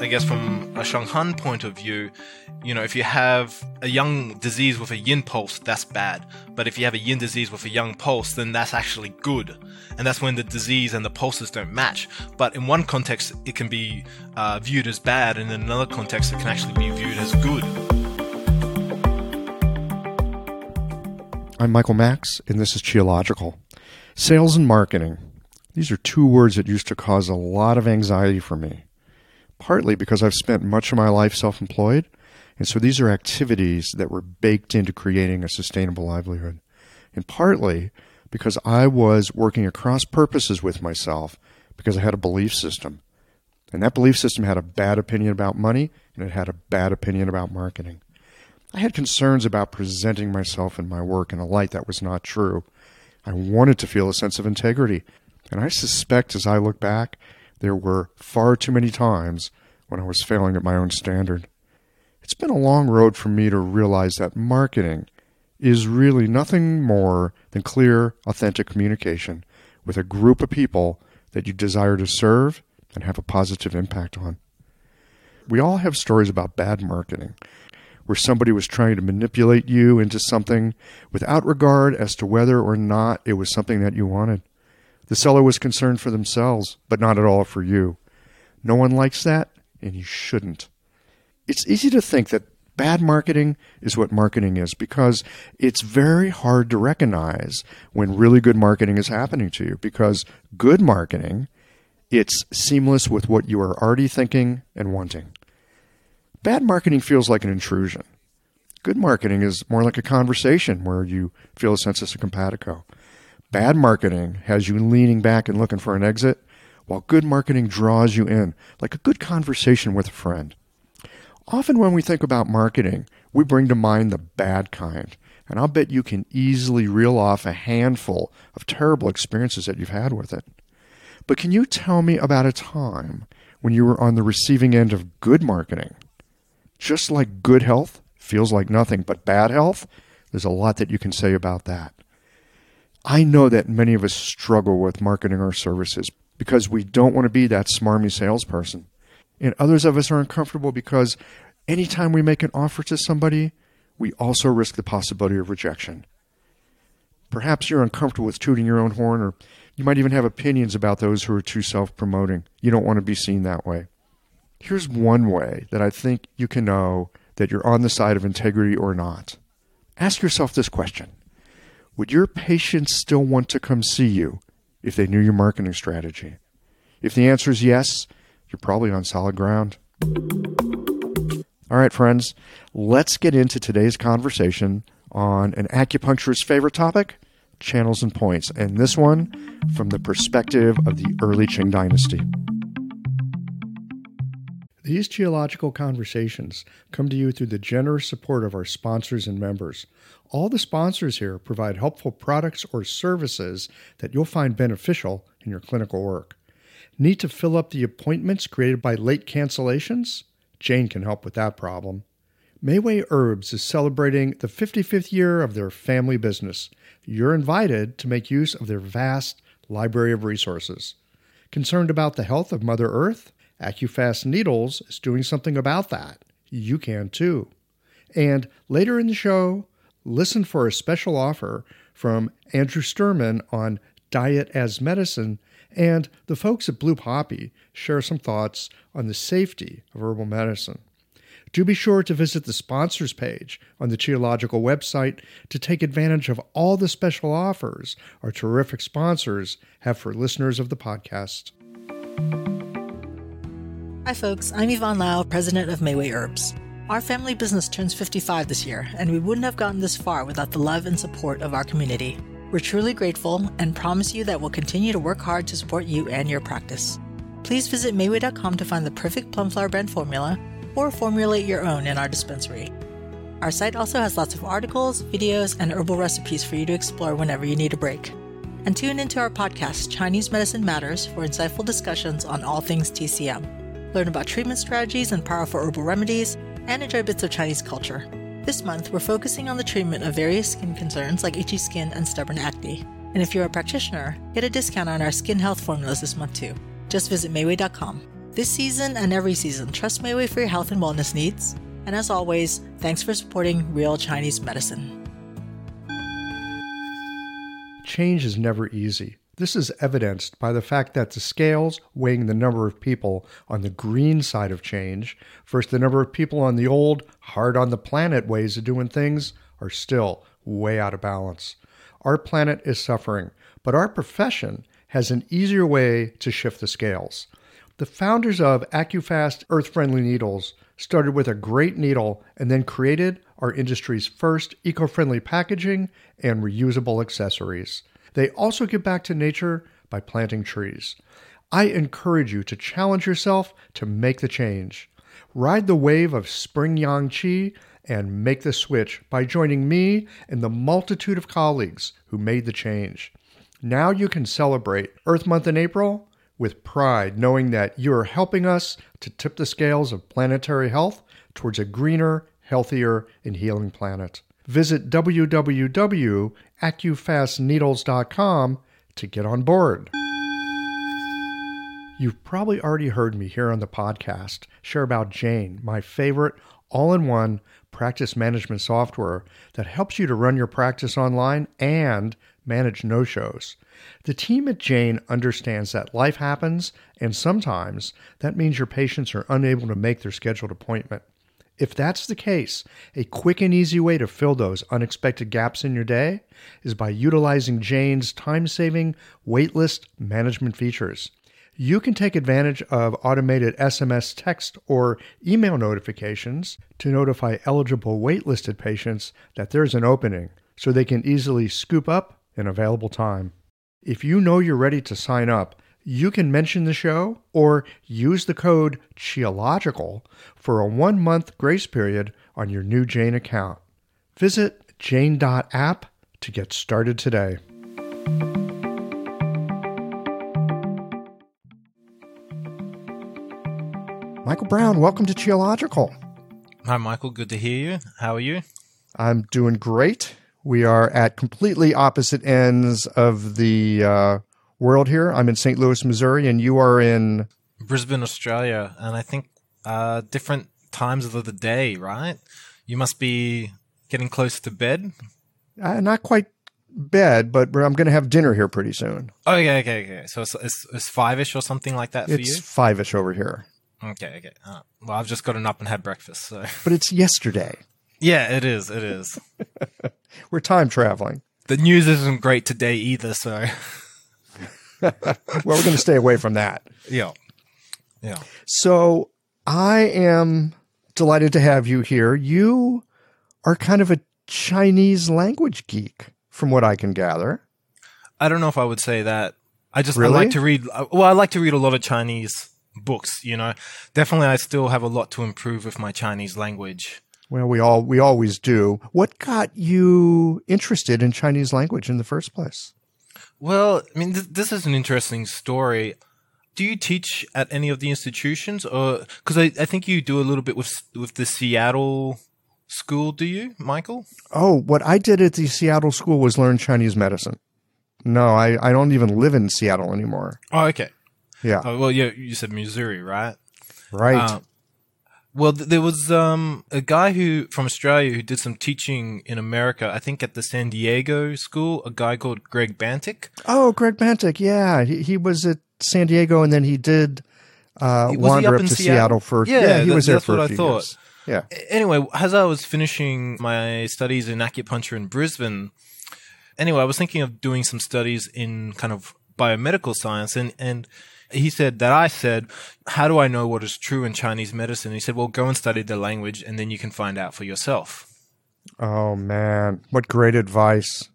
I guess from a Shanghan point of view, you know, if you have a yang disease with a yin pulse, that's bad. But if you have a yin disease with a yang pulse, then that's actually good. And that's when the disease and the pulses don't match. But in one context, it can be uh, viewed as bad, and in another context, it can actually be viewed as good. I'm Michael Max, and this is Qiological. Sales and marketing. These are two words that used to cause a lot of anxiety for me partly because I've spent much of my life self employed. And so these are activities that were baked into creating a sustainable livelihood. And partly because I was working across purposes with myself because I had a belief system. And that belief system had a bad opinion about money and it had a bad opinion about marketing. I had concerns about presenting myself and my work in a light that was not true. I wanted to feel a sense of integrity. And I suspect as I look back there were far too many times when I was failing at my own standard. It's been a long road for me to realize that marketing is really nothing more than clear, authentic communication with a group of people that you desire to serve and have a positive impact on. We all have stories about bad marketing, where somebody was trying to manipulate you into something without regard as to whether or not it was something that you wanted. The seller was concerned for themselves, but not at all for you. No one likes that, and you shouldn't. It's easy to think that bad marketing is what marketing is because it's very hard to recognize when really good marketing is happening to you because good marketing it's seamless with what you are already thinking and wanting. Bad marketing feels like an intrusion. Good marketing is more like a conversation where you feel a sense of simpatico. Bad marketing has you leaning back and looking for an exit, while good marketing draws you in, like a good conversation with a friend. Often, when we think about marketing, we bring to mind the bad kind, and I'll bet you can easily reel off a handful of terrible experiences that you've had with it. But can you tell me about a time when you were on the receiving end of good marketing? Just like good health feels like nothing but bad health, there's a lot that you can say about that. I know that many of us struggle with marketing our services because we don't want to be that smarmy salesperson. And others of us are uncomfortable because anytime we make an offer to somebody, we also risk the possibility of rejection. Perhaps you're uncomfortable with tooting your own horn, or you might even have opinions about those who are too self promoting. You don't want to be seen that way. Here's one way that I think you can know that you're on the side of integrity or not. Ask yourself this question would your patients still want to come see you if they knew your marketing strategy? If the answer is yes, you're probably on solid ground. All right, friends, let's get into today's conversation on an acupuncturist's favorite topic channels and points, and this one from the perspective of the early Qing dynasty. These Qiological conversations come to you through the generous support of our sponsors and members. All the sponsors here provide helpful products or services that you'll find beneficial in your clinical work. Need to fill up the appointments created by late cancellations? Jane can help with that problem. Mayway Herbs is celebrating the 55th year of their family business. You're invited to make use of their vast library of resources. Concerned about the health of Mother Earth? AcuFast Needles is doing something about that. You can too. And later in the show, listen for a special offer from Andrew Sturman on diet as medicine, and the folks at Blue Poppy share some thoughts on the safety of herbal medicine. Do be sure to visit the sponsors page on the Qiological website to take advantage of all the special offers our terrific sponsors have for listeners of the podcast. Hi, folks. I'm Yvonne Lau, president of Mayway Herbs. Our family business turns 55 this year, and we wouldn't have gotten this far without the love and support of our community. We're truly grateful and promise you that we'll continue to work hard to support you and your practice. Please visit Mayway.com to find the perfect plum flower brand formula or formulate your own in our dispensary. Our site also has lots of articles, videos, and herbal recipes for you to explore whenever you need a break. And tune into our podcast, Chinese Medicine Matters, for insightful discussions on all things TCM. Learn about treatment strategies and powerful herbal remedies and enjoy bits of Chinese culture. This month, we're focusing on the treatment of various skin concerns like itchy skin and stubborn acne. And if you're a practitioner, get a discount on our skin health formulas this month too. Just visit Mayway.com. This season and every season, trust Mayway for your health and wellness needs. And as always, thanks for supporting real Chinese medicine. Change is never easy. This is evidenced by the fact that the scales weighing the number of people on the green side of change versus the number of people on the old, hard on the planet ways of doing things are still way out of balance. Our planet is suffering, but our profession has an easier way to shift the scales. The founders of AcuFast Earth Friendly Needles started with a great needle and then created our industry's first eco friendly packaging and reusable accessories. They also give back to nature by planting trees. I encourage you to challenge yourself to make the change. Ride the wave of spring yang qi and make the switch by joining me and the multitude of colleagues who made the change. Now you can celebrate Earth Month in April with pride, knowing that you are helping us to tip the scales of planetary health towards a greener, healthier, and healing planet. Visit www.acufastneedles.com to get on board. You've probably already heard me here on the podcast share about Jane, my favorite all in one practice management software that helps you to run your practice online and manage no shows. The team at Jane understands that life happens, and sometimes that means your patients are unable to make their scheduled appointment. If that's the case, a quick and easy way to fill those unexpected gaps in your day is by utilizing Jane's time saving waitlist management features. You can take advantage of automated SMS text or email notifications to notify eligible waitlisted patients that there's an opening so they can easily scoop up an available time. If you know you're ready to sign up, you can mention the show or use the code QIOLOGICAL for a one month grace period on your new Jane account. Visit jane.app to get started today. Michael Brown, welcome to Qiological. Hi, Michael. Good to hear you. How are you? I'm doing great. We are at completely opposite ends of the uh, world here. I'm in St. Louis, Missouri, and you are in Brisbane, Australia. And I think uh, different times of the day, right? You must be getting close to bed. uh, not quite bed, but I'm going to have dinner here pretty soon. Okay, okay, okay. So it's, it's, it's five-ish or something like that for you? It's you? five-ish over here, Okay, okay. Uh, well, I've just gotten up and had breakfast, so but it's yesterday. yeah, it is. It is. We're time traveling. The news isn't great today either, so Well, we're going to stay away from that. yeah, yeah. So I am delighted to have you here. You are kind of a Chinese language geek, from what I can gather. I don't know if I would say that. I just Really? I like to read. uh, Well, I like to read a lot of Chinese books. You know, definitely, I still have a lot to improve with my Chinese language. Well, we all we always do. What got you interested in Chinese language in the first place? Well, I mean, th- this is an interesting story. Do you teach at any of the institutions, or because I, I think you do a little bit with with the Seattle school? Do you, Michael? Oh, what I did at the Seattle school was learn Chinese medicine. No, I, I don't even live in Seattle anymore. Oh, okay. Yeah, Oh, well, yeah, you said Missouri, right? right. Uh, well, th- there was um, a guy who from Australia who did some teaching in America. I think at the San Diego school. A guy called Greg Bantic. oh, Greg Bantic. Yeah, he, he was at San Diego, and then he did uh, he wander up up, to Seattle? Seattle, for. Yeah, he that- was there that's for what a I few thought. years. Yeah. Anyway, as I was finishing my studies in acupuncture in Brisbane, anyway, I was thinking of doing some studies in kind of biomedical science, and and he said that I said, "How do I know what is true in Chinese medicine?" he said, "Well, go and study the language, and then you can find out for yourself." Oh man, what great advice!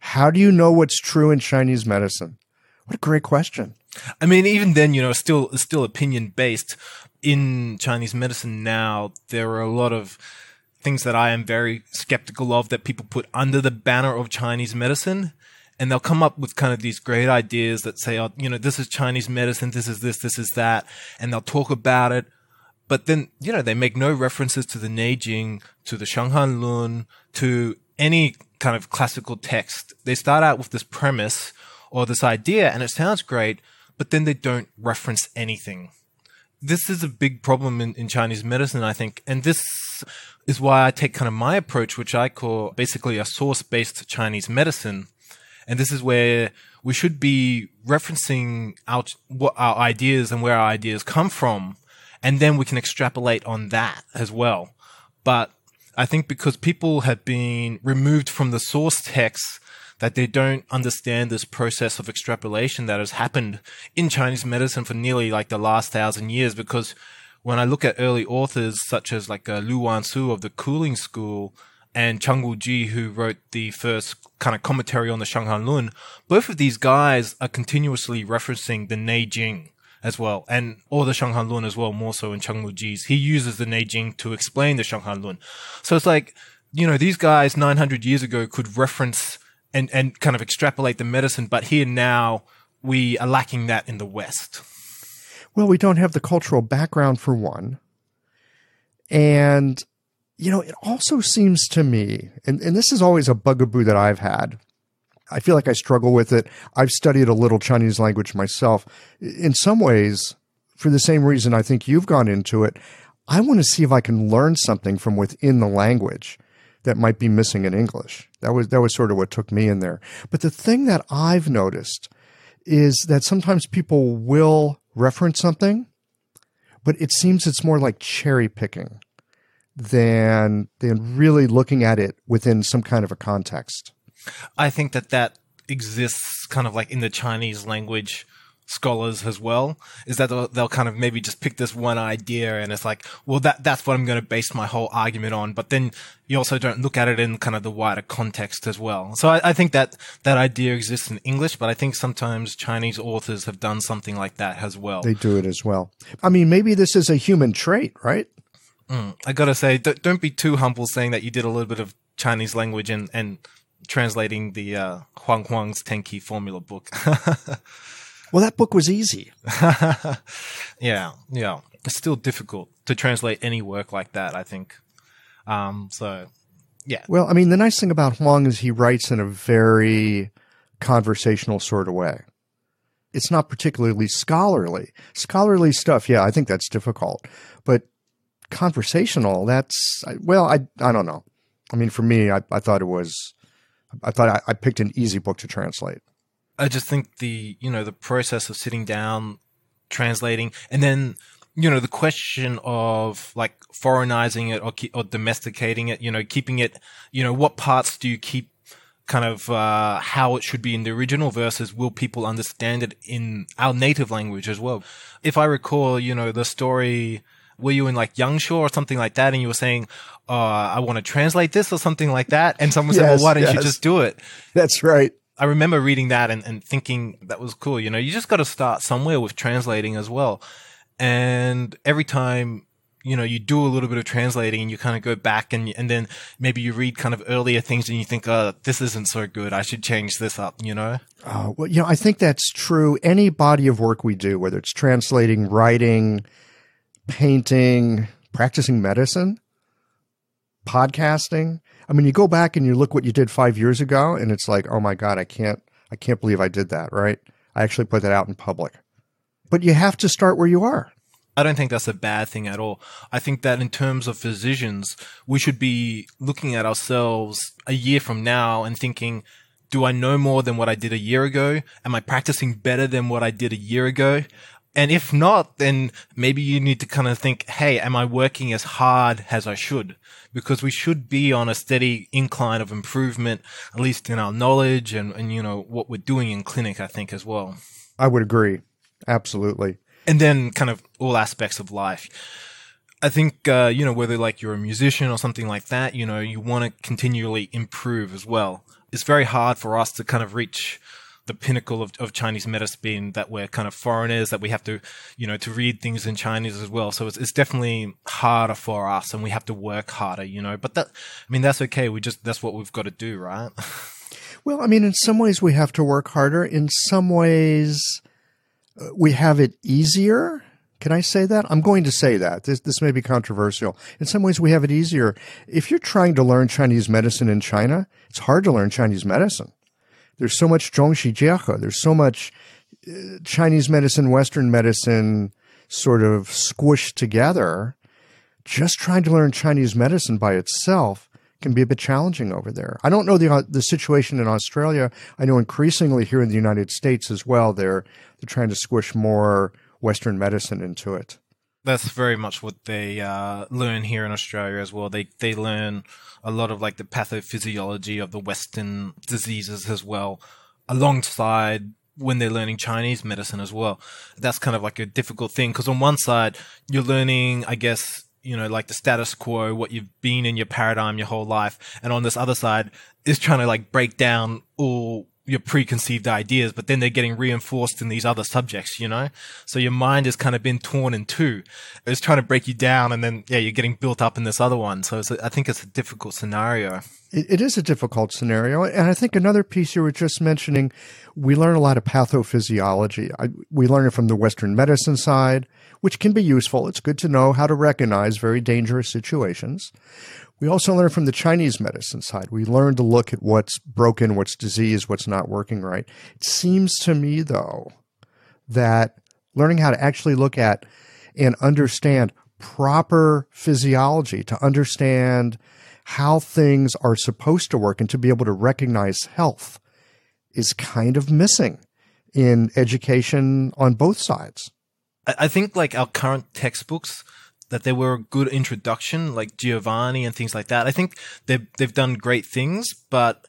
How do you know what's true in Chinese medicine? What a great question. I mean, even then, you know, still still opinion based. In Chinese medicine now, there are a lot of things that I am very skeptical of that people put under the banner of Chinese medicine. And they'll come up with kind of these great ideas that say, oh, you know, this is Chinese medicine, this is this, this is that. And they'll talk about it. But then, you know, they make no references to the Neijing, to the Shanghan Lun, to any kind of classical text. They start out with this premise or this idea and it sounds great, but then they don't reference anything. this is a big problem in, in Chinese medicine, I think. And this is why I take kind of my approach, which I call basically a source based Chinese medicine. And this is where we should be referencing out what our ideas and where our ideas come from. And then we can extrapolate on that as well. But I think because people have been removed from the source text, that they don't understand this process of extrapolation that has happened in Chinese medicine for nearly like the last thousand years. Because when I look at early authors such as like uh, Liu Wansu of the Cooling School and Cheng Ji, who wrote the first kind of commentary on the Shanghan Lun, both of these guys are continuously referencing the Neijing as well, and or the Shanghan Lun as well, more so in Cheng Ji's. He uses the Neijing to explain the Shanghan Lun. So it's like, you know, these guys 900 years ago could reference and, and kind of extrapolate the medicine, but here now we are lacking that in the West. Well, we don't have the cultural background for one. And, you know, it also seems to me, and, and this is always a bugaboo that I've had. I feel like I struggle with it. I've studied a little Chinese language myself. In some ways, for the same reason I think you've gone into it, I want to see if I can learn something from within the language that might be missing in English. That was that was sort of what took me in there. But the thing that I've noticed is that sometimes people will reference something, but it seems it's more like cherry picking than than really looking at it within some kind of a context. I think that that exists kind of like in the Chinese language scholars as well is that they'll, they'll, kind of maybe just pick this one idea and it's like well that that's what i'm going to base my whole argument on but then you also don't look at it in kind of the wider context as well. So I, I, think that that idea exists in english but i think sometimes chinese authors have done something like that as well. They do it as well. I mean maybe this is a human trait right mm, i gotta say don't, don't be too humble saying that you did a little bit of chinese language and and translating the uh, Huang Huang's Ten Key Formula book. Well, that book was easy. yeah, yeah. It's still difficult to translate any work like that, I think. Um, so, yeah. Well, I mean, the nice thing about Huang is he writes in a very conversational sort of way. It's not particularly scholarly. Scholarly stuff, yeah, I think that's difficult. But conversational, that's, well, I, I don't know. I mean, for me, I, I thought it was, I thought I, I picked an easy book to translate. I just think the you know the process of sitting down, translating, and then you know the question of like foreignizing it or or domesticating it. You know, keeping it. You know, what parts do you keep? Kind of uh, how it should be in the original versus will people understand it in our native language as well? If I recall, you know, the story were you in like Yangshuo or something like that, and you were saying, uh, "I want to translate this" or something like that, and someone yes, said, "Well, why don't yes. you just do it?" That's right. I remember reading that and, and thinking that was cool. You know, you just got to start somewhere with translating as well. And every time, you know, you do a little bit of translating and you kind of go back and, and then maybe you read kind of earlier things and you think, oh, this isn't so good. I should change this up, you know? Uh, well, you know, I think that's true. Any body of work we do, whether it's translating, writing, painting, practicing medicine, podcasting, I mean, you go back and you look what you did five years ago, and it's like, oh my god, I can't, I can't believe I did that. Right? I actually put that out in public. But you have to start where you are. I don't think that's a bad thing at all. I think that in terms of physicians, we should be looking at ourselves a year from now and thinking, do I know more than what I did a year ago? Am I practicing better than what I did a year ago? And if not, then maybe you need to kind of think, hey, am I working as hard as I should? Because we should be on a steady incline of improvement, at least in our knowledge and, and you know, what we're doing in clinic, I think, as well. I would agree. Absolutely. And then kind of all aspects of life. I think, uh, you know, whether like you're a musician or something like that, you know, you want to continually improve as well. It's very hard for us to kind of reach the pinnacle of, of Chinese medicine that we're kind of foreigners, that we have to, you know, to read things in Chinese as well. So it's, it's definitely harder for us and we have to work harder, you know, but that, I mean, that's okay. We just, that's what we've got to do, right? well, I mean, in some ways we have to work harder. In some ways uh, we have it easier. Can I say that? I'm going to say that. This, this may be controversial. In some ways, we have it easier. If you're trying to learn Chinese medicine in China, it's hard to learn Chinese medicine there's so much Zhongxi Jiehe. There's so much uh, Chinese medicine, Western medicine sort of squished together, just trying to learn Chinese medicine by itself can be a bit challenging over there. I don't know the uh, the situation in Australia. I know increasingly here in the United States as well. They're they're trying to squish more Western medicine into it. That's very much what they uh, learn here in Australia as well. They they learn a lot of like the pathophysiology of the Western diseases as well, alongside when they're learning Chinese medicine as well. That's kind of like a difficult thing because on one side you're learning, I guess, you know, like the status quo, what you've been in your paradigm your whole life, and on this other side is trying to like break down all your preconceived ideas, but then they're getting reinforced in these other subjects, you know? So your mind has kind of been torn in two. It's trying to break you down and then, yeah, you're getting built up in this other one. So a, I think it's a difficult scenario. It, it is a difficult scenario. And I think another piece you were just mentioning, we learn a lot of pathophysiology. I, we learn it from the Western medicine side, which can be useful. It's good to know how to recognize very dangerous situations. We also learn from the Chinese medicine side. We learn to look at what's broken, what's diseased, what's not working right. It seems to me, though, that learning how to actually look at and understand proper physiology, to understand how things are supposed to work, and to be able to recognize health is kind of missing in education on both sides. I think, like our current textbooks, that they were a good introduction, like Giovanni and things like that. I think they've they've done great things, but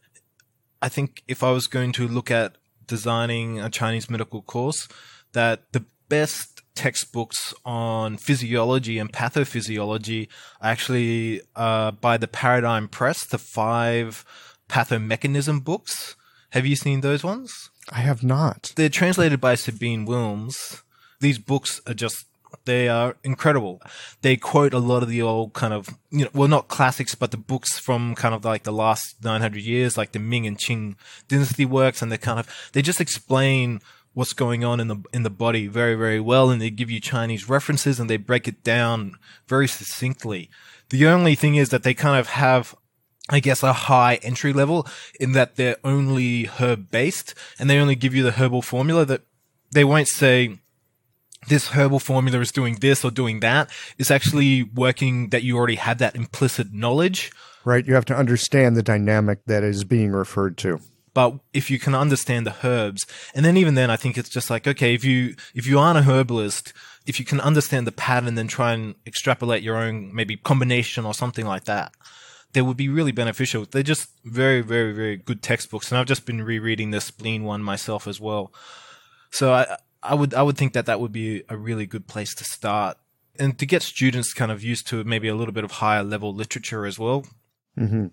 I think if I was going to look at designing a Chinese medical course, that the best textbooks on physiology and pathophysiology are actually uh, by the Paradigm Press, the five pathomechanism books. Have you seen those ones? I have not. They're translated by Sabine Wilms. These books are just they are incredible. They quote a lot of the old kind of, you know, well, not classics, but the books from kind of like the last 900 years, like the Ming and Qing dynasty works. And they kind of, they just explain what's going on in the, in the body very, very well. And they give you Chinese references and they break it down very succinctly. The only thing is that they kind of have I guess a high entry level in that they're only herb based and they only give you the herbal formula that they won't say this herbal formula is doing this or doing that. It's actually working that you already have that implicit knowledge. Right. You have to understand the dynamic that is being referred to. But if you can understand the herbs, and then even then, I think it's just like, okay, if you, if you aren't a herbalist, if you can understand the pattern, then try and extrapolate your own maybe combination or something like that, they would be really beneficial. They're just very, very, very good textbooks. And I've just been rereading the spleen one myself as well. So I, I would I would think that that would be a really good place to start, and to get students kind of used to maybe a little bit of higher level literature as well. Mm-hmm.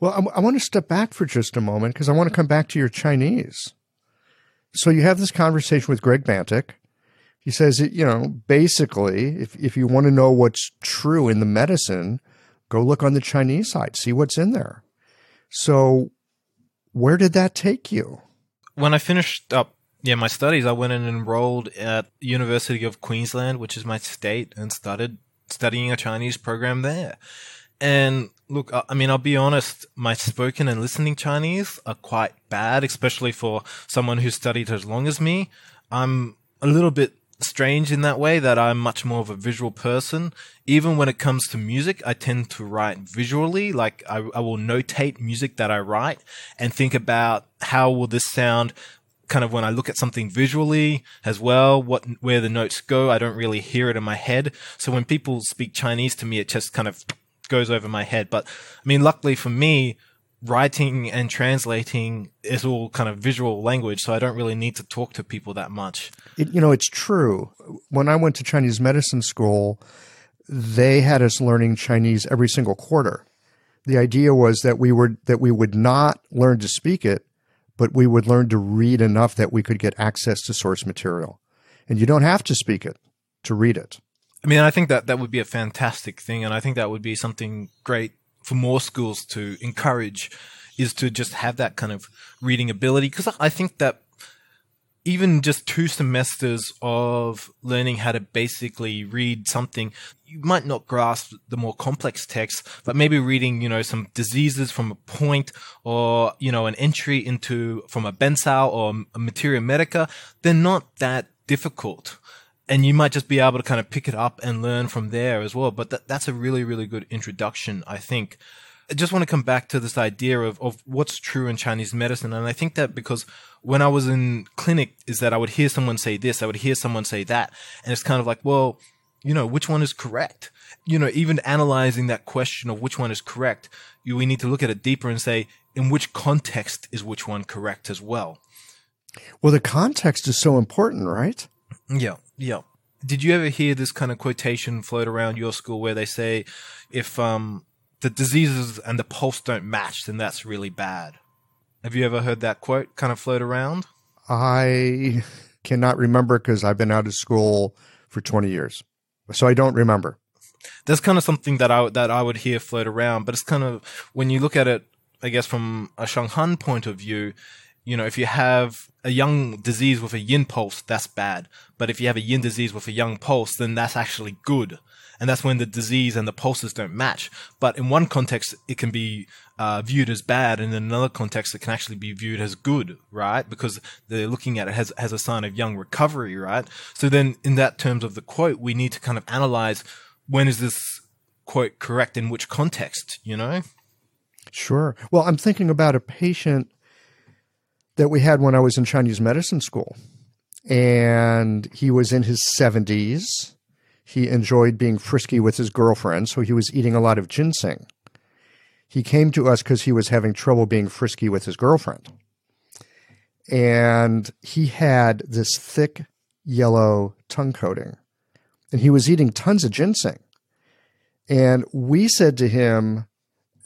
Well, I, I want to step back for just a moment because I want to come back to your Chinese. So you have this conversation with Greg Bantic. He says, you know, basically, if if you want to know what's true in the medicine, go look on the Chinese side, see what's in there. So, where did that take you? When I finished up yeah, my studies. I went and enrolled at University of Queensland, which is my state, and started studying a Chinese program there. And look, I mean, I'll be honest, my spoken and listening Chinese are quite bad, especially for someone who studied as long as me. I'm a little bit strange in that way that I'm much more of a visual person. Even when it comes to music, I tend to write visually. Like I, I will notate music that I write and think about how will this sound kind of when I look at something visually as well, what where the notes go, I don't really hear it in my head. So when people speak Chinese to me, it just kind of goes over my head. But I mean, luckily for me, writing and translating is all kind of visual language, so I don't really need to talk to people that much. It, you know, it's true. When I went to Chinese medicine school, they had us learning Chinese every single quarter. The idea was that we were that we would not learn to speak it but we would learn to read enough that we could get access to source material. And you don't have to speak it to read it. I mean, I think that that would be a fantastic thing. And I think that would be something great for more schools to encourage is to just have that kind of reading ability. Cause I think that even just two semesters of learning how to basically read something, you might not grasp the more complex text, but maybe reading, you know, some diseases from a point or, you know, an entry into from a Bencao or a Materia Medica, they're not that difficult. and you might just be able to kind of pick it up and learn from there as well. But that, that's a really, really good introduction, I think. I just want to come back to this idea of, of what's true in Chinese medicine. And I think that because when I was in clinic is that I would hear someone say this, I would hear someone say that. And it's kind of like, well, you know, which one is correct? You know, even analyzing that question of which one is correct, you, we need to look at it deeper and say, in which context is which one correct as well? Well, the context is so important, right? Yeah, yeah. Did you ever hear this kind of quotation float around your school where they say, if um, the diseases and the pulse don't match, then that's really bad? Have you ever heard that quote kind of float around? I cannot remember because I've been out of school for 20 years. So I don't remember. That's kind of something that I that I would hear float around, but it's kind of when you look at it, I guess from a Shanghan point of view, you know, if you have a yang disease with a yin pulse, that's bad. But if you have a yin disease with a yang pulse, then that's actually good and that's when the disease and the pulses don't match. But in one context, it can be uh, viewed as bad, and in another context, it can actually be viewed as good, right? Because they're looking at it as as a sign of yang recovery, right? So then, in that terms of the quote, we need to kind of analyze when is this quote correct in which context, you know? Sure. Well, I'm thinking about a patient that we had when I was in Chinese medicine school. And he was in his 70s he enjoyed being frisky with his girlfriend, so he was eating a lot of ginseng. He came to us because he was having trouble being frisky with his girlfriend. And he had this thick yellow tongue coating. And he was eating tons of ginseng. And we said to him,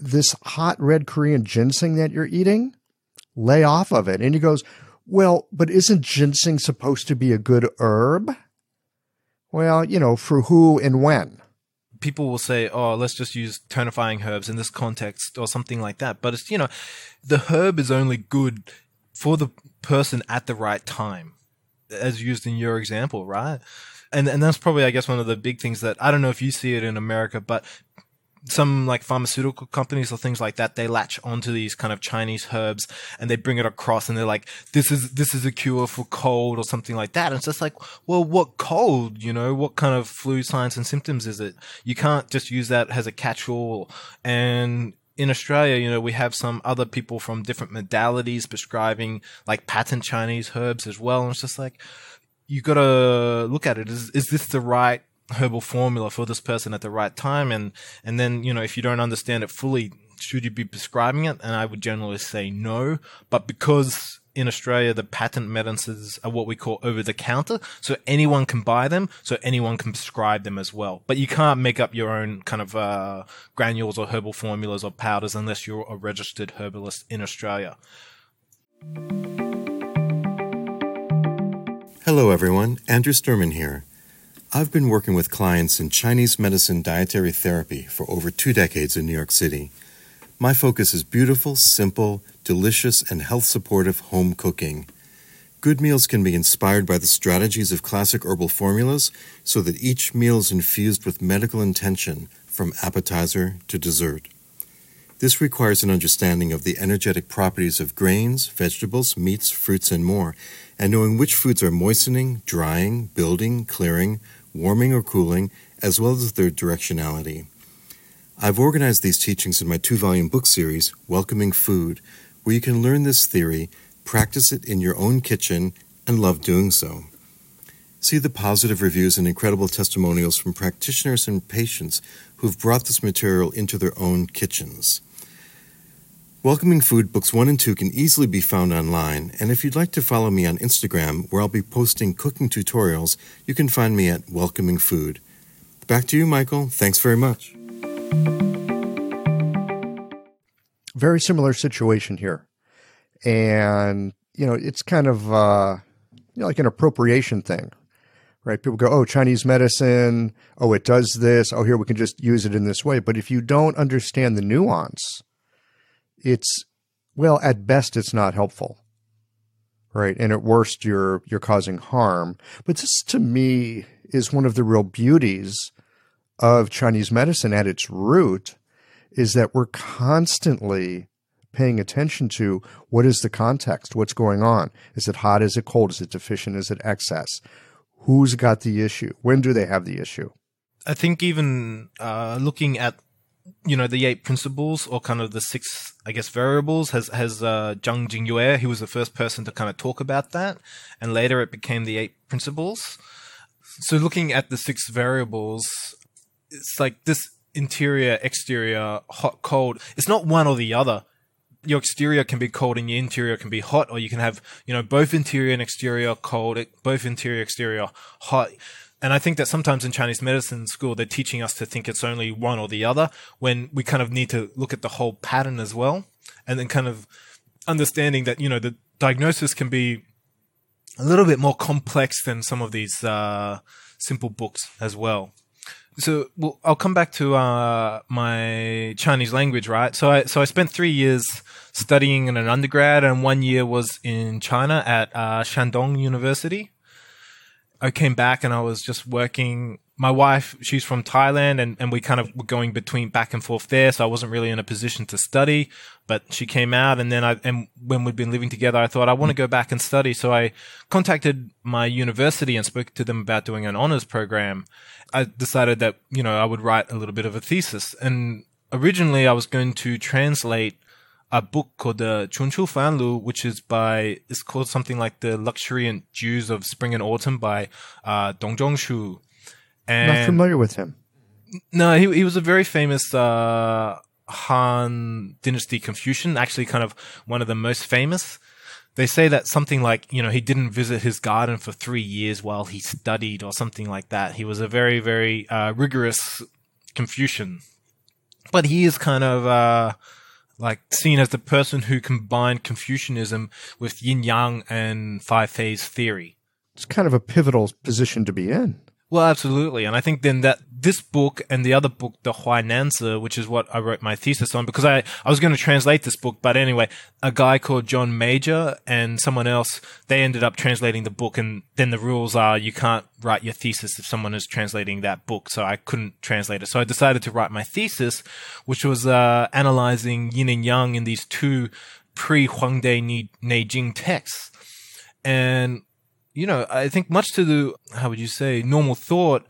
This hot red Korean ginseng that you're eating, lay off of it. And he goes, Well, but isn't ginseng supposed to be a good herb? Well, you know, for who and when. People will say, oh, let's just use tonifying herbs in this context or something like that. But it's, you know, the herb is only good for the person at the right time, as used in your example, right? And, and that's probably, I guess, one of the big things that I don't know if you see it in America, but some like pharmaceutical companies or things like that they latch onto these kind of chinese herbs and they bring it across and they're like this is this is a cure for cold or something like that and it's just like well what cold you know what kind of flu signs and symptoms is it you can't just use that as a catch-all and in Australia, you know, we have some other people from different modalities prescribing like patent Chinese herbs as well. And it's just like, you gotta look at it. Is, is this the right herbal formula for this person at the right time and and then you know if you don't understand it fully should you be prescribing it and i would generally say no but because in Australia, the patent medicines are what we call over the counter. So anyone can buy them. So anyone can prescribe them as well. But you can't make up your own kind of uh, granules or herbal formulas or powders unless you're a registered herbalist in Australia. Hello, everyone. Andrew Sturman here. I've been working with clients in Chinese medicine dietary therapy for over two decades in New York City. My focus is beautiful, simple, delicious, and health supportive home cooking. Good meals can be inspired by the strategies of classic herbal formulas so that each meal is infused with medical intention from appetizer to dessert. This requires an understanding of the energetic properties of grains, vegetables, meats, fruits, and more, and knowing which foods are moistening, drying, building, clearing, warming or cooling, as well as their directionality. I've organized these teachings in my two volume book series, Welcoming Food, where you can learn this theory, practice it in your own kitchen, and love doing so. See the positive reviews and incredible testimonials from practitioners and patients who've brought this material into their own kitchens. Welcoming Food Books 1 and 2 can easily be found online, and if you'd like to follow me on Instagram, where I'll be posting cooking tutorials, you can find me at Welcoming Food. Back to you, Michael. Thanks very much. Very similar situation here. And, you know, it's kind of uh, you know, like an appropriation thing, right? People go, oh, Chinese medicine, oh, it does this, oh, here we can just use it in this way. But if you don't understand the nuance, it's well, at best, it's not helpful, right? And at worst, you're you're causing harm. But this, to me, is one of the real beauties of Chinese medicine at its root, is that we're constantly paying attention to what is the context, what's going on. Is it hot? Is it cold? Is it deficient? Is it excess? Who's got the issue? When do they have the issue? I think even uh, looking at you know the eight principles or kind of the six I guess variables has has uh, Zhang Jingyue. He was the first person to kind of talk about that, and later it became the eight principles. So looking at the six variables, it's like this interior, exterior, hot, cold. It's not one or the other. Your exterior can be cold and your interior can be hot, or you can have, you know, both interior and exterior cold, both interior, exterior hot. And I think that sometimes in Chinese medicine school, they're teaching us to think it's only one or the other when we kind of need to look at the whole pattern as well. And then kind of understanding that, you know, the diagnosis can be a little bit more complex than some of these, uh, simple books as well. So well, I'll come back to uh, my Chinese language, right? So I so I spent three years studying in an undergrad, and one year was in China at uh, Shandong University. I came back and I was just working. My wife, she's from Thailand, and, and we kind of were going between back and forth there. So I wasn't really in a position to study. But she came out, and then I and when we'd been living together, I thought I want to go back and study. So I contacted my university and spoke to them about doing an honors program. I decided that you know I would write a little bit of a thesis, and originally I was going to translate a book called the Chunqiu Fanlu, which is by it's called something like the Luxuriant Dews of Spring and Autumn by uh, Dong Zhongshu. And Not familiar with him. No, he he was a very famous uh, Han Dynasty Confucian, actually, kind of one of the most famous. They say that something like you know he didn't visit his garden for three years while he studied, or something like that. He was a very very uh, rigorous Confucian, but he is kind of uh, like seen as the person who combined Confucianism with yin yang and five phase theory. It's kind of a pivotal position to be in. Well, absolutely. And I think then that this book and the other book, the Huainanzi, which is what I wrote my thesis on, because I, I was going to translate this book, but anyway, a guy called John Major and someone else, they ended up translating the book. And then the rules are you can't write your thesis if someone is translating that book. So I couldn't translate it. So I decided to write my thesis, which was, uh, analyzing yin and yang in these two pre Huangdi Neijing texts. And you know, I think much to the, how would you say, normal thought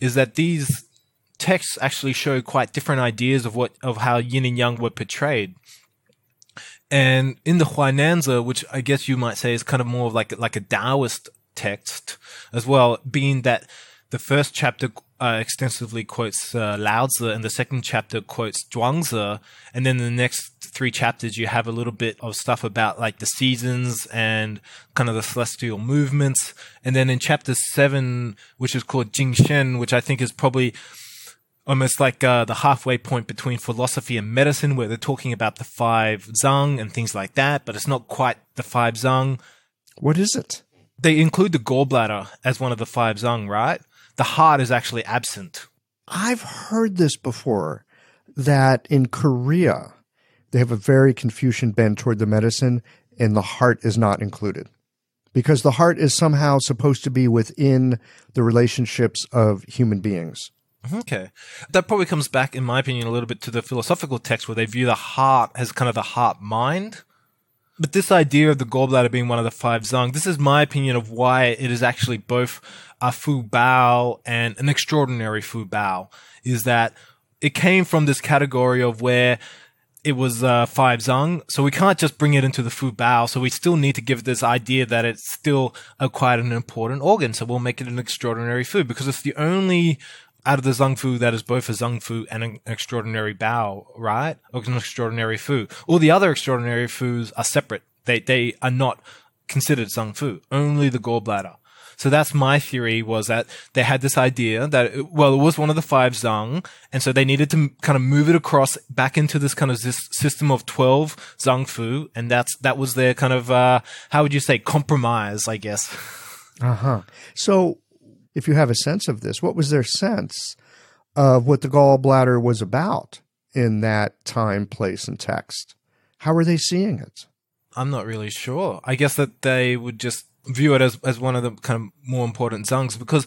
is that these texts actually show quite different ideas of what, of how yin and yang were portrayed. And in the Huainanzi, which I guess you might say is kind of more of like, like a Taoist text as well, being that the first chapter uh, extensively quotes uh, Lao Tzu, and the second chapter quotes Zhuangzi, and then the next three chapters you have a little bit of stuff about like the seasons and kind of the celestial movements, and then in chapter seven, which is called Jing Shen, which I think is probably almost like uh, the halfway point between philosophy and medicine, where they're talking about the five zang and things like that, but it's not quite the five zang. What is it? They include the gallbladder as one of the five zang, right? The heart is actually absent. I've heard this before that in Korea, they have a very Confucian bent toward the medicine and the heart is not included because the heart is somehow supposed to be within the relationships of human beings. Mm-hmm. Okay. That probably comes back, in my opinion, a little bit to the philosophical text where they view the heart as kind of the heart mind. But this idea of the gallbladder being one of the five zang, this is my opinion of why it is actually both a fu bao and an extraordinary fu bao is that it came from this category of where it was uh, five zang, so we can't just bring it into the fu bao. So we still need to give this idea that it's still a, quite an important organ. So we'll make it an extraordinary fu because it's the only out of the zang fu that is both a zang fu and an extraordinary bao, right? Or an extraordinary fu. All the other extraordinary fus are separate. They they are not considered zang fu. Only the gallbladder. So that's my theory was that they had this idea that, it, well, it was one of the five Zang. And so they needed to kind of move it across back into this kind of this system of 12 Zang Fu. And that's, that was their kind of, uh, how would you say, compromise, I guess. Uh huh. So if you have a sense of this, what was their sense of what the gallbladder was about in that time, place, and text? How were they seeing it? I'm not really sure. I guess that they would just view it as, as one of the kind of more important zangs because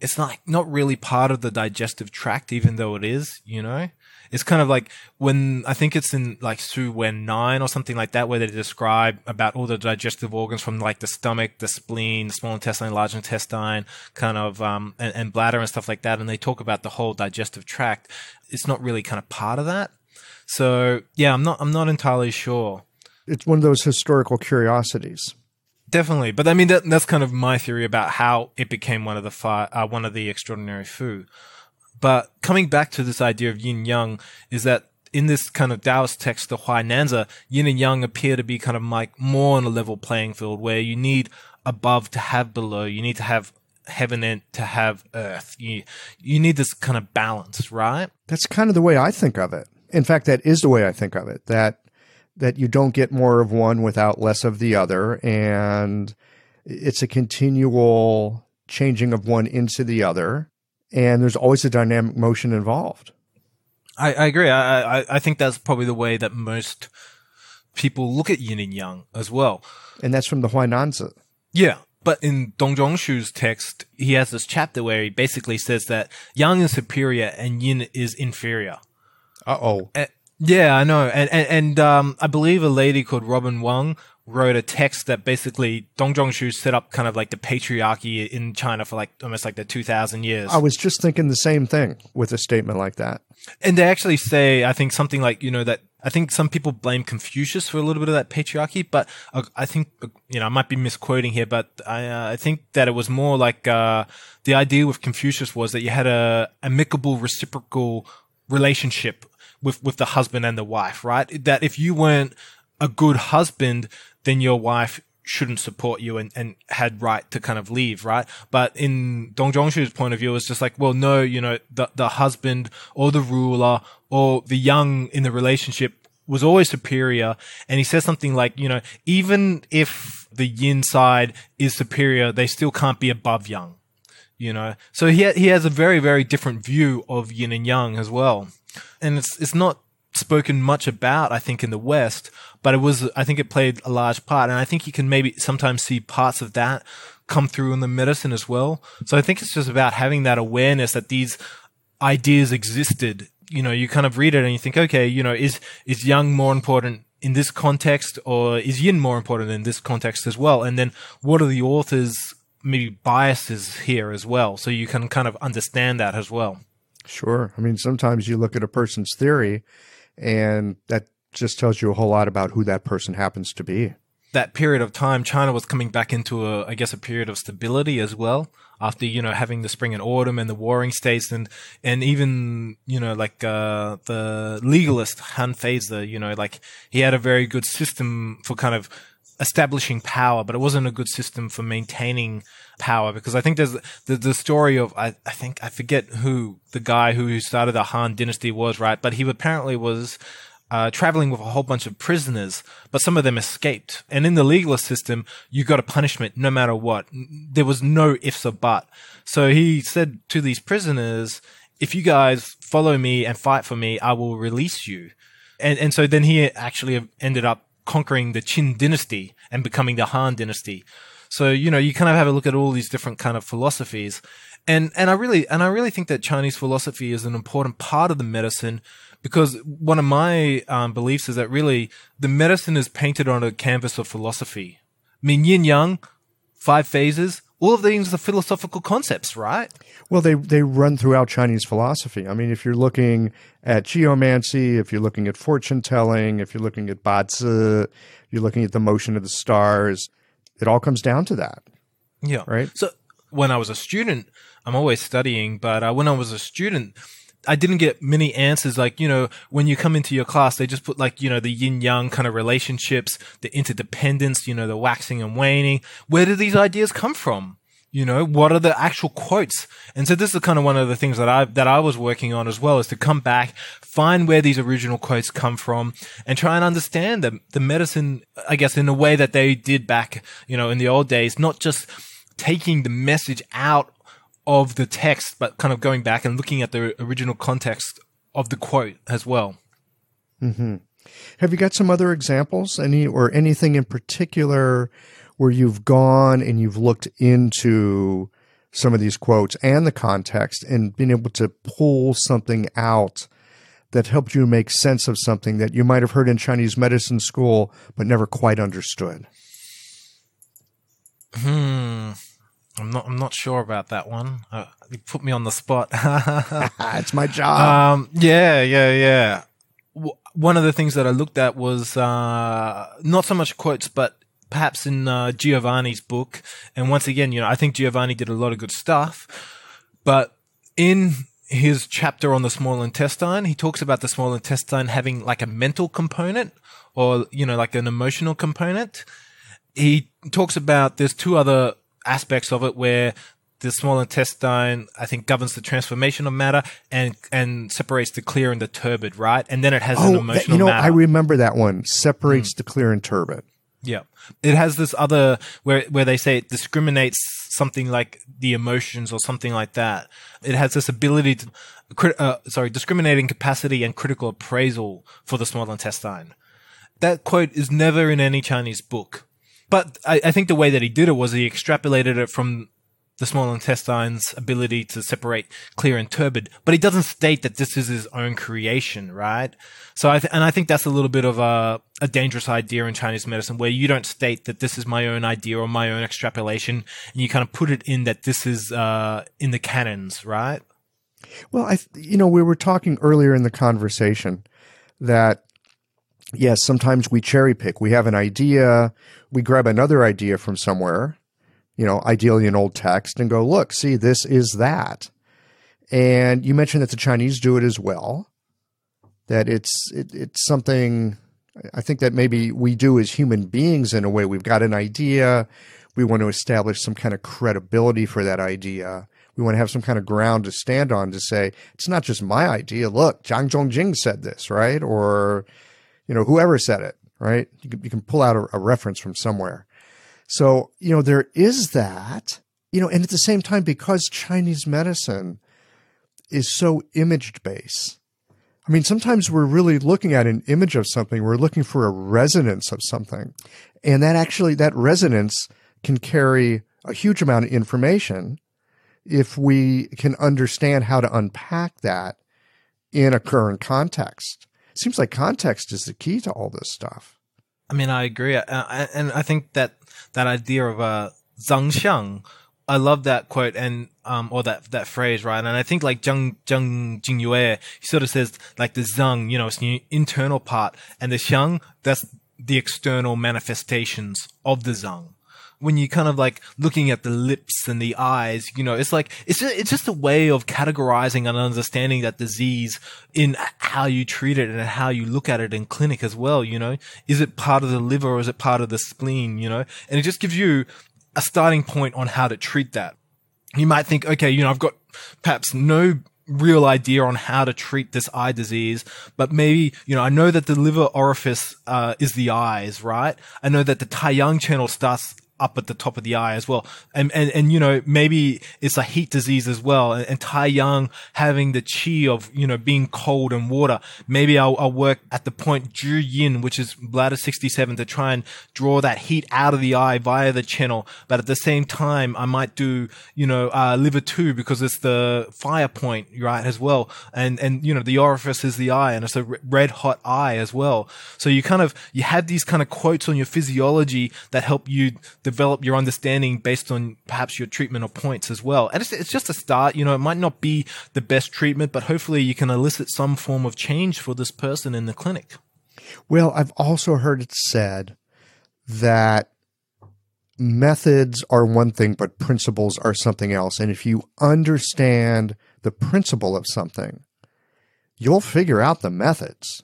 it's not not really part of the digestive tract, even though it is, you know. It's kind of like when I think it's in like Su Wen nine or something like that, where they describe about all the digestive organs from like the stomach, the spleen, the small intestine, large intestine, kind of um, and, and bladder and stuff like that, and they talk about the whole digestive tract. It's not really kind of part of that. So yeah, I'm not I'm not entirely sure. It's one of those historical curiosities. Definitely, but I mean that, that's kind of my theory about how it became one of the fi- uh, one of the extraordinary fu. But coming back to this idea of yin yang is that in this kind of Taoist text, the Huainanzi, yin and yang appear to be kind of like more on a level playing field where you need above to have below. You need to have heaven and to have earth. You you need this kind of balance, right? That's kind of the way I think of it. In fact, that is the way I think of it. That that you don't get more of one without less of the other. And it's a continual changing of one into the other. And there's always a dynamic motion involved. I, I agree. I, I, I think that's probably the way that most people look at yin and yang as well. And that's from the Huainanzi. Yeah. But in Dong Zhongshu's text, he has this chapter where he basically says that yang is superior and yin is inferior. Uh oh. Yeah, I know, and and, and um, I believe a lady called Robin Wang wrote a text that basically Dong Zhongshu set up kind of like the patriarchy in China for like almost like the two thousand years. I was just thinking the same thing with a statement like that. And they actually say, I think something like you know that I think some people blame Confucius for a little bit of that patriarchy, but uh, I think uh, you know I might be misquoting here, but I uh, I think that it was more like uh, the idea with Confucius was that you had a amicable reciprocal relationship with with the husband and the wife, right? That if you weren't a good husband, then your wife shouldn't support you and, and had right to kind of leave, right? But in Dong Zhongshu's point of view, it's just like, well, no, you know, the, the husband or the ruler or the yang in the relationship was always superior. And he says something like, you know, even if the yin side is superior, they still can't be above yang, you know? So he, he has a very, very different view of yin and yang as well and it's it's not spoken much about, I think, in the West, but it was, I think it played a large part. And I think you can maybe sometimes see parts of that come through in the medicine as well. So I think it's just about having that awareness that these ideas existed. You know, you kind of read it and you think, okay, you know, is, is yang more important in this context or is yin more important in this context as well? And then what are the authors maybe biases here as well? So you can kind of understand that as well. Sure. I mean, sometimes you look at a person's theory and that just tells you a whole lot about who that person happens to be. That period of time, China was coming back into a, I guess, a period of stability as well. After you know having the spring and autumn and the warring states and and even you know like uh, the legalist Han Feizi, you know like he had a very good system for kind of establishing power, but it wasn't a good system for maintaining power because I think there's the, the story of I, I think I forget who the guy who started the Han dynasty was right, but he apparently was uh, traveling with a whole bunch of prisoners, but some of them escaped. And in the legalist system, you got a punishment no matter what. There was no ifs or but. So he said to these prisoners, "If you guys follow me and fight for me, I will release you." And and so then he actually ended up conquering the Qin dynasty and becoming the Han dynasty. So, you know, you kind of have a look at all these different kind of philosophies. And, and I really, and I really think that Chinese philosophy is an important part of the medicine because one of my um, beliefs is that really the medicine is painted on a canvas of philosophy. I mean, yin yang, five phases, all of these are philosophical concepts, right? Well, they, they run throughout Chinese philosophy. I mean, if you're looking at geomancy, if you're looking at fortune telling, if you're looking at bazi, you're looking at the motion of the stars, it all comes down to that. Yeah. Right. So when I was a student, I'm always studying, but uh, when I was a student, I didn't get many answers. Like, you know, when you come into your class, they just put like, you know, the yin yang kind of relationships, the interdependence, you know, the waxing and waning. Where do these ideas come from? You know, what are the actual quotes? And so this is kind of one of the things that I, that I was working on as well is to come back, find where these original quotes come from and try and understand the, the medicine, I guess, in a way that they did back, you know, in the old days, not just taking the message out of the text, but kind of going back and looking at the original context of the quote as well. Mm-hmm. Have you got some other examples, any or anything in particular where you've gone and you've looked into some of these quotes and the context and been able to pull something out that helped you make sense of something that you might have heard in Chinese medicine school but never quite understood? Hmm. I'm not. I'm not sure about that one. Uh, you put me on the spot. it's my job. Um, yeah, yeah, yeah. W- one of the things that I looked at was uh, not so much quotes, but perhaps in uh, Giovanni's book. And once again, you know, I think Giovanni did a lot of good stuff. But in his chapter on the small intestine, he talks about the small intestine having like a mental component or, you know, like an emotional component. He talks about there's two other aspects of it where the small intestine, I think, governs the transformation of matter and and separates the clear and the turbid, right? And then it has an oh, emotional that, you know, matter. I remember that one. Separates the clear and turbid. Yeah. It has this other where where they say it discriminates something like the emotions or something like that. It has this ability to uh, sorry, discriminating capacity and critical appraisal for the small intestine. That quote is never in any Chinese book. But I, I think the way that he did it was he extrapolated it from the small intestine's ability to separate clear and turbid, but he doesn't state that this is his own creation, right? So I th- and I think that's a little bit of a, a dangerous idea in Chinese medicine where you don't state that this is my own idea or my own extrapolation, and you kind of put it in that this is uh, in the canons, right? Well, I, you know, we were talking earlier in the conversation that yes, sometimes we cherry pick. We have an idea, we grab another idea from somewhere, you know, ideally an old text, and go, look, see, this is that. And you mentioned that the Chinese do it as well. That it's it, it's something I think that maybe we do as human beings in a way. We've got an idea, we want to establish some kind of credibility for that idea. We want to have some kind of ground to stand on to say it's not just my idea. Look, Zhang Zhongjing said this, right? Or you know, whoever said it, right? You can, you can pull out a, a reference from somewhere. So, you know, there is that, you know, and at the same time, because Chinese medicine is so image based, I mean, sometimes we're really looking at an image of something, we're looking for a resonance of something. And that actually, that resonance can carry a huge amount of information if we can understand how to unpack that in a current context. Seems like context is the key to all this stuff. I mean, I agree, uh, and I think that that idea of uh, Zang Xiang, I love that quote and um or that that phrase, right? And I think like Zhang Zhang Jingyue, he sort of says like the Zang, you know, it's the internal part, and the Xiang, that's the external manifestations of the Zang. When you kind of like looking at the lips and the eyes, you know, it's like it's just, it's just a way of categorizing and understanding that disease in how you treat it and how you look at it in clinic as well. You know, is it part of the liver or is it part of the spleen? You know, and it just gives you a starting point on how to treat that. You might think, okay, you know, I've got perhaps no real idea on how to treat this eye disease, but maybe, you know, I know that the liver orifice, uh, is the eyes, right? I know that the Taiyang channel starts up at the top of the eye as well. And, and, and, you know, maybe it's a heat disease as well. And, and Tai Yang having the chi of, you know, being cold and water. Maybe I'll, I'll work at the point Zhi Yin, which is bladder 67 to try and draw that heat out of the eye via the channel. But at the same time, I might do, you know, uh, liver two because it's the fire point, right, as well. And, and, you know, the orifice is the eye and it's a red hot eye as well. So you kind of, you have these kind of quotes on your physiology that help you develop your understanding based on perhaps your treatment or points as well. And it's, it's just a start. You know, it might not be the best treatment, but hopefully you can elicit some form of change for this person in the clinic. Well, I've also heard it said that methods are one thing, but principles are something else. And if you understand the principle of something, you'll figure out the methods.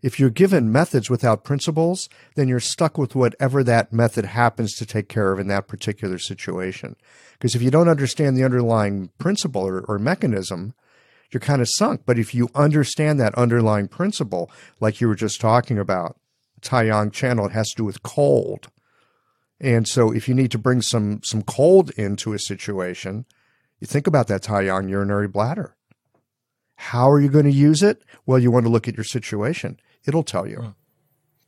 If you're given methods without principles, then you're stuck with whatever that method happens to take care of in that particular situation. Because if you don't understand the underlying principle or, or mechanism, you're kind of sunk. But if you understand that underlying principle, like you were just talking about, Taiyang channel, it has to do with cold. And so if you need to bring some some cold into a situation, you think about that Taiyang urinary bladder. How are you going to use it? Well, you want to look at your situation. It'll tell you.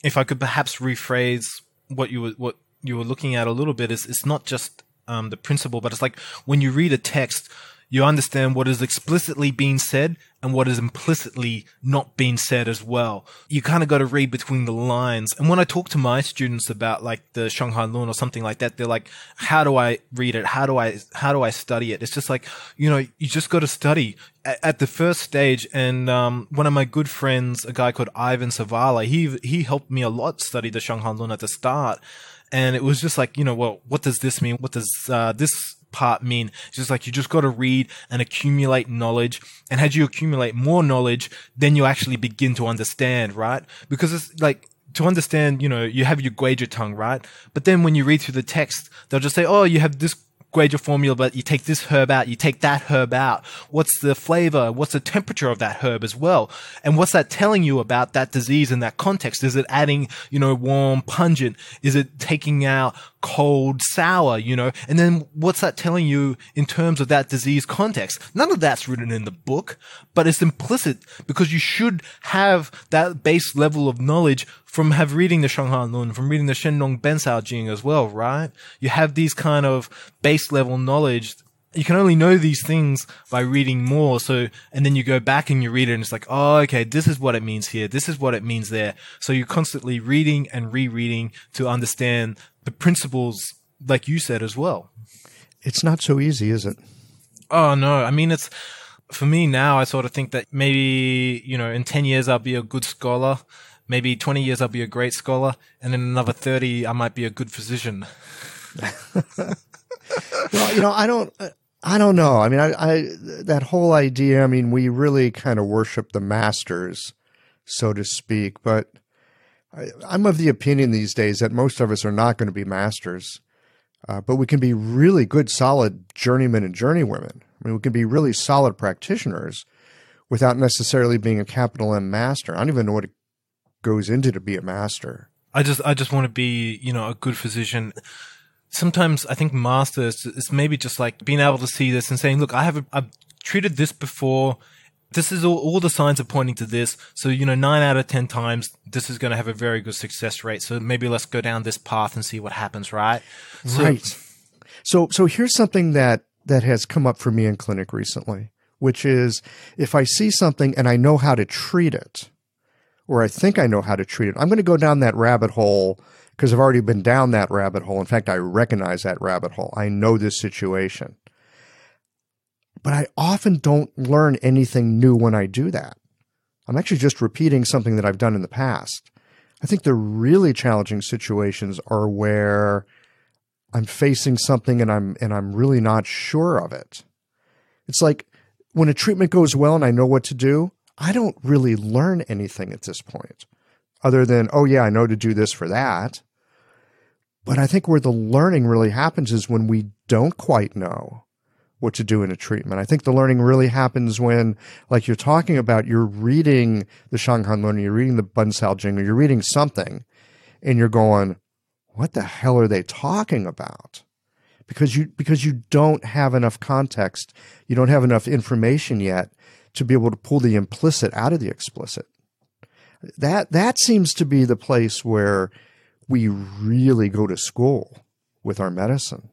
If I could perhaps rephrase what you were what you were looking at a little bit is it's not just um, the principle, but it's like when you read a text, you understand what is explicitly being said and what is implicitly not being said as well. You kind of got to read between the lines. And when I talk to my students about like the Shanghan Lun or something like that, they're like, how do I read it? How do I, how do I study it? It's just like, you know, you just got to study at, the first stage. And, um, one of my good friends, a guy called Ivan Savala, he, he helped me a lot study the Shanghan Lun at the start. And it was just like, you know, well, what does this mean? What does, uh, this part mean? It's just like you just got to read and accumulate knowledge. And as you accumulate more knowledge, then you actually begin to understand, right? Because it's like, to understand, you know, you have your Guizhi Tang, right? But then when you read through the text, they'll just say, oh, you have this Guizhi formula, but you take this herb out, you take that herb out. What's the flavor? What's the temperature of that herb as well? And what's that telling you about that disease in that context? Is it adding, you know, warm, pungent? Is it taking out cold, sour, you know? And then what's that telling you in terms of that disease context? None of that's written in the book, but it's implicit because you should have that base level of knowledge from have reading the Shanghan Lun, from reading the Shennong Bencao Jing as well, right? You have these kind of base level knowledge you can only know these things by reading more. So, and then you go back and you read it and it's like, oh, okay, this is what it means here. This is what it means there. So you're constantly reading and rereading to understand the principles, like you said as well. It's not so easy, is it? Oh, no. I mean, it's, for me now, I sort of think that maybe, you know, in 10 years, I'll be a good scholar. Maybe 20 years, I'll be a great scholar. And in another 30, I might be a good physician. well, you know, I don't, I don't know. I mean, I, I, that whole idea. I mean, we really kind of worship the masters, so to speak. But I, am of the opinion these days that most of us are not going to be masters, uh, but we can be really good, solid journeymen and journeywomen. I mean, we can be really solid practitioners without necessarily being a capital M master. I don't even know what it goes into to be a master. I just, I just want to be, you know, a good physician sometimes I think masters is maybe just like being able to see this and saying, look, I have, a, I've treated this before. This is all, all the signs are pointing to this. So, you know, nine out of 10 times, this is going to have a very good success rate. So maybe let's go down this path and see what happens, right? So, right. So, so here's something that, that has come up for me in clinic recently, which is if I see something and I know how to treat it, or I think I know how to treat it, I'm going to go down that rabbit hole because I've already been down that rabbit hole. In fact, I recognize that rabbit hole. I know this situation. But I often don't learn anything new when I do that. I'm actually just repeating something that I've done in the past. I think the really challenging situations are where I'm facing something and I'm and I'm really not sure of it. It's like when a treatment goes well and I know what to do, I don't really learn anything at this point other than, oh yeah, I know to do this for that. But I think where the learning really happens is when we don't quite know what to do in a treatment. I think the learning really happens when, like you're talking about, you're reading the Shanghan Lun, you're reading the Bencao Jing, or you're reading something, and you're going, "What the hell are they talking about?" Because you because you don't have enough context, you don't have enough information yet to be able to pull the implicit out of the explicit. That that seems to be the place where we really go to school with our medicine.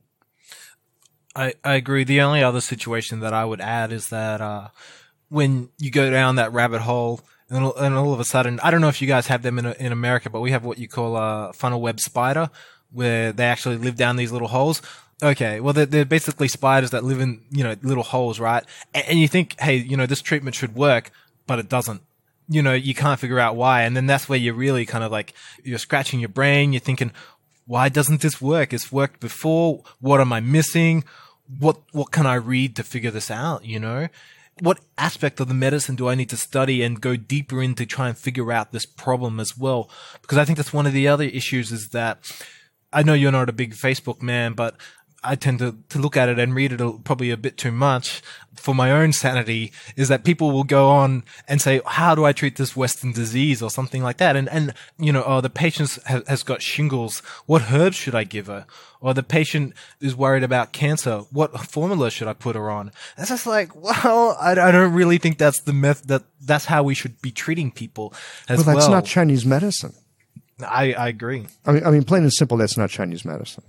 I, I agree. The only other situation that I would add is that uh, when you go down that rabbit hole, and, and, all of a sudden, I don't know if you guys have them in, in America, but we have what you call a funnel web spider, where they actually live down these little holes. Okay, well, they're, they're basically spiders that live in you know little holes, right? And, and you think, hey, you know, this treatment should work, but it doesn't you know, you can't figure out why. And then that's where you're really kind of like, you're scratching your brain. You're thinking, why doesn't this work? It's worked before. What am I missing? What, what can I read to figure this out? You know, what aspect of the medicine do I need to study and go deeper into try and figure out this problem as well? Because I think that's one of the other issues is that I know you're not a big Facebook man, but I tend to, to look at it and read it a, probably a bit too much for my own sanity is that people will go on and say, how do I treat this Western disease or something like that? And, and, you know, oh, the patient ha- has got shingles. What herbs should I give her? Or the patient is worried about cancer. What formula should I put her on? It's just like, well, I, I don't really think that's the method that that's how we should be treating people as well. That's well. not Chinese medicine. I, I agree. I mean, I mean, plain and simple, that's not Chinese medicine.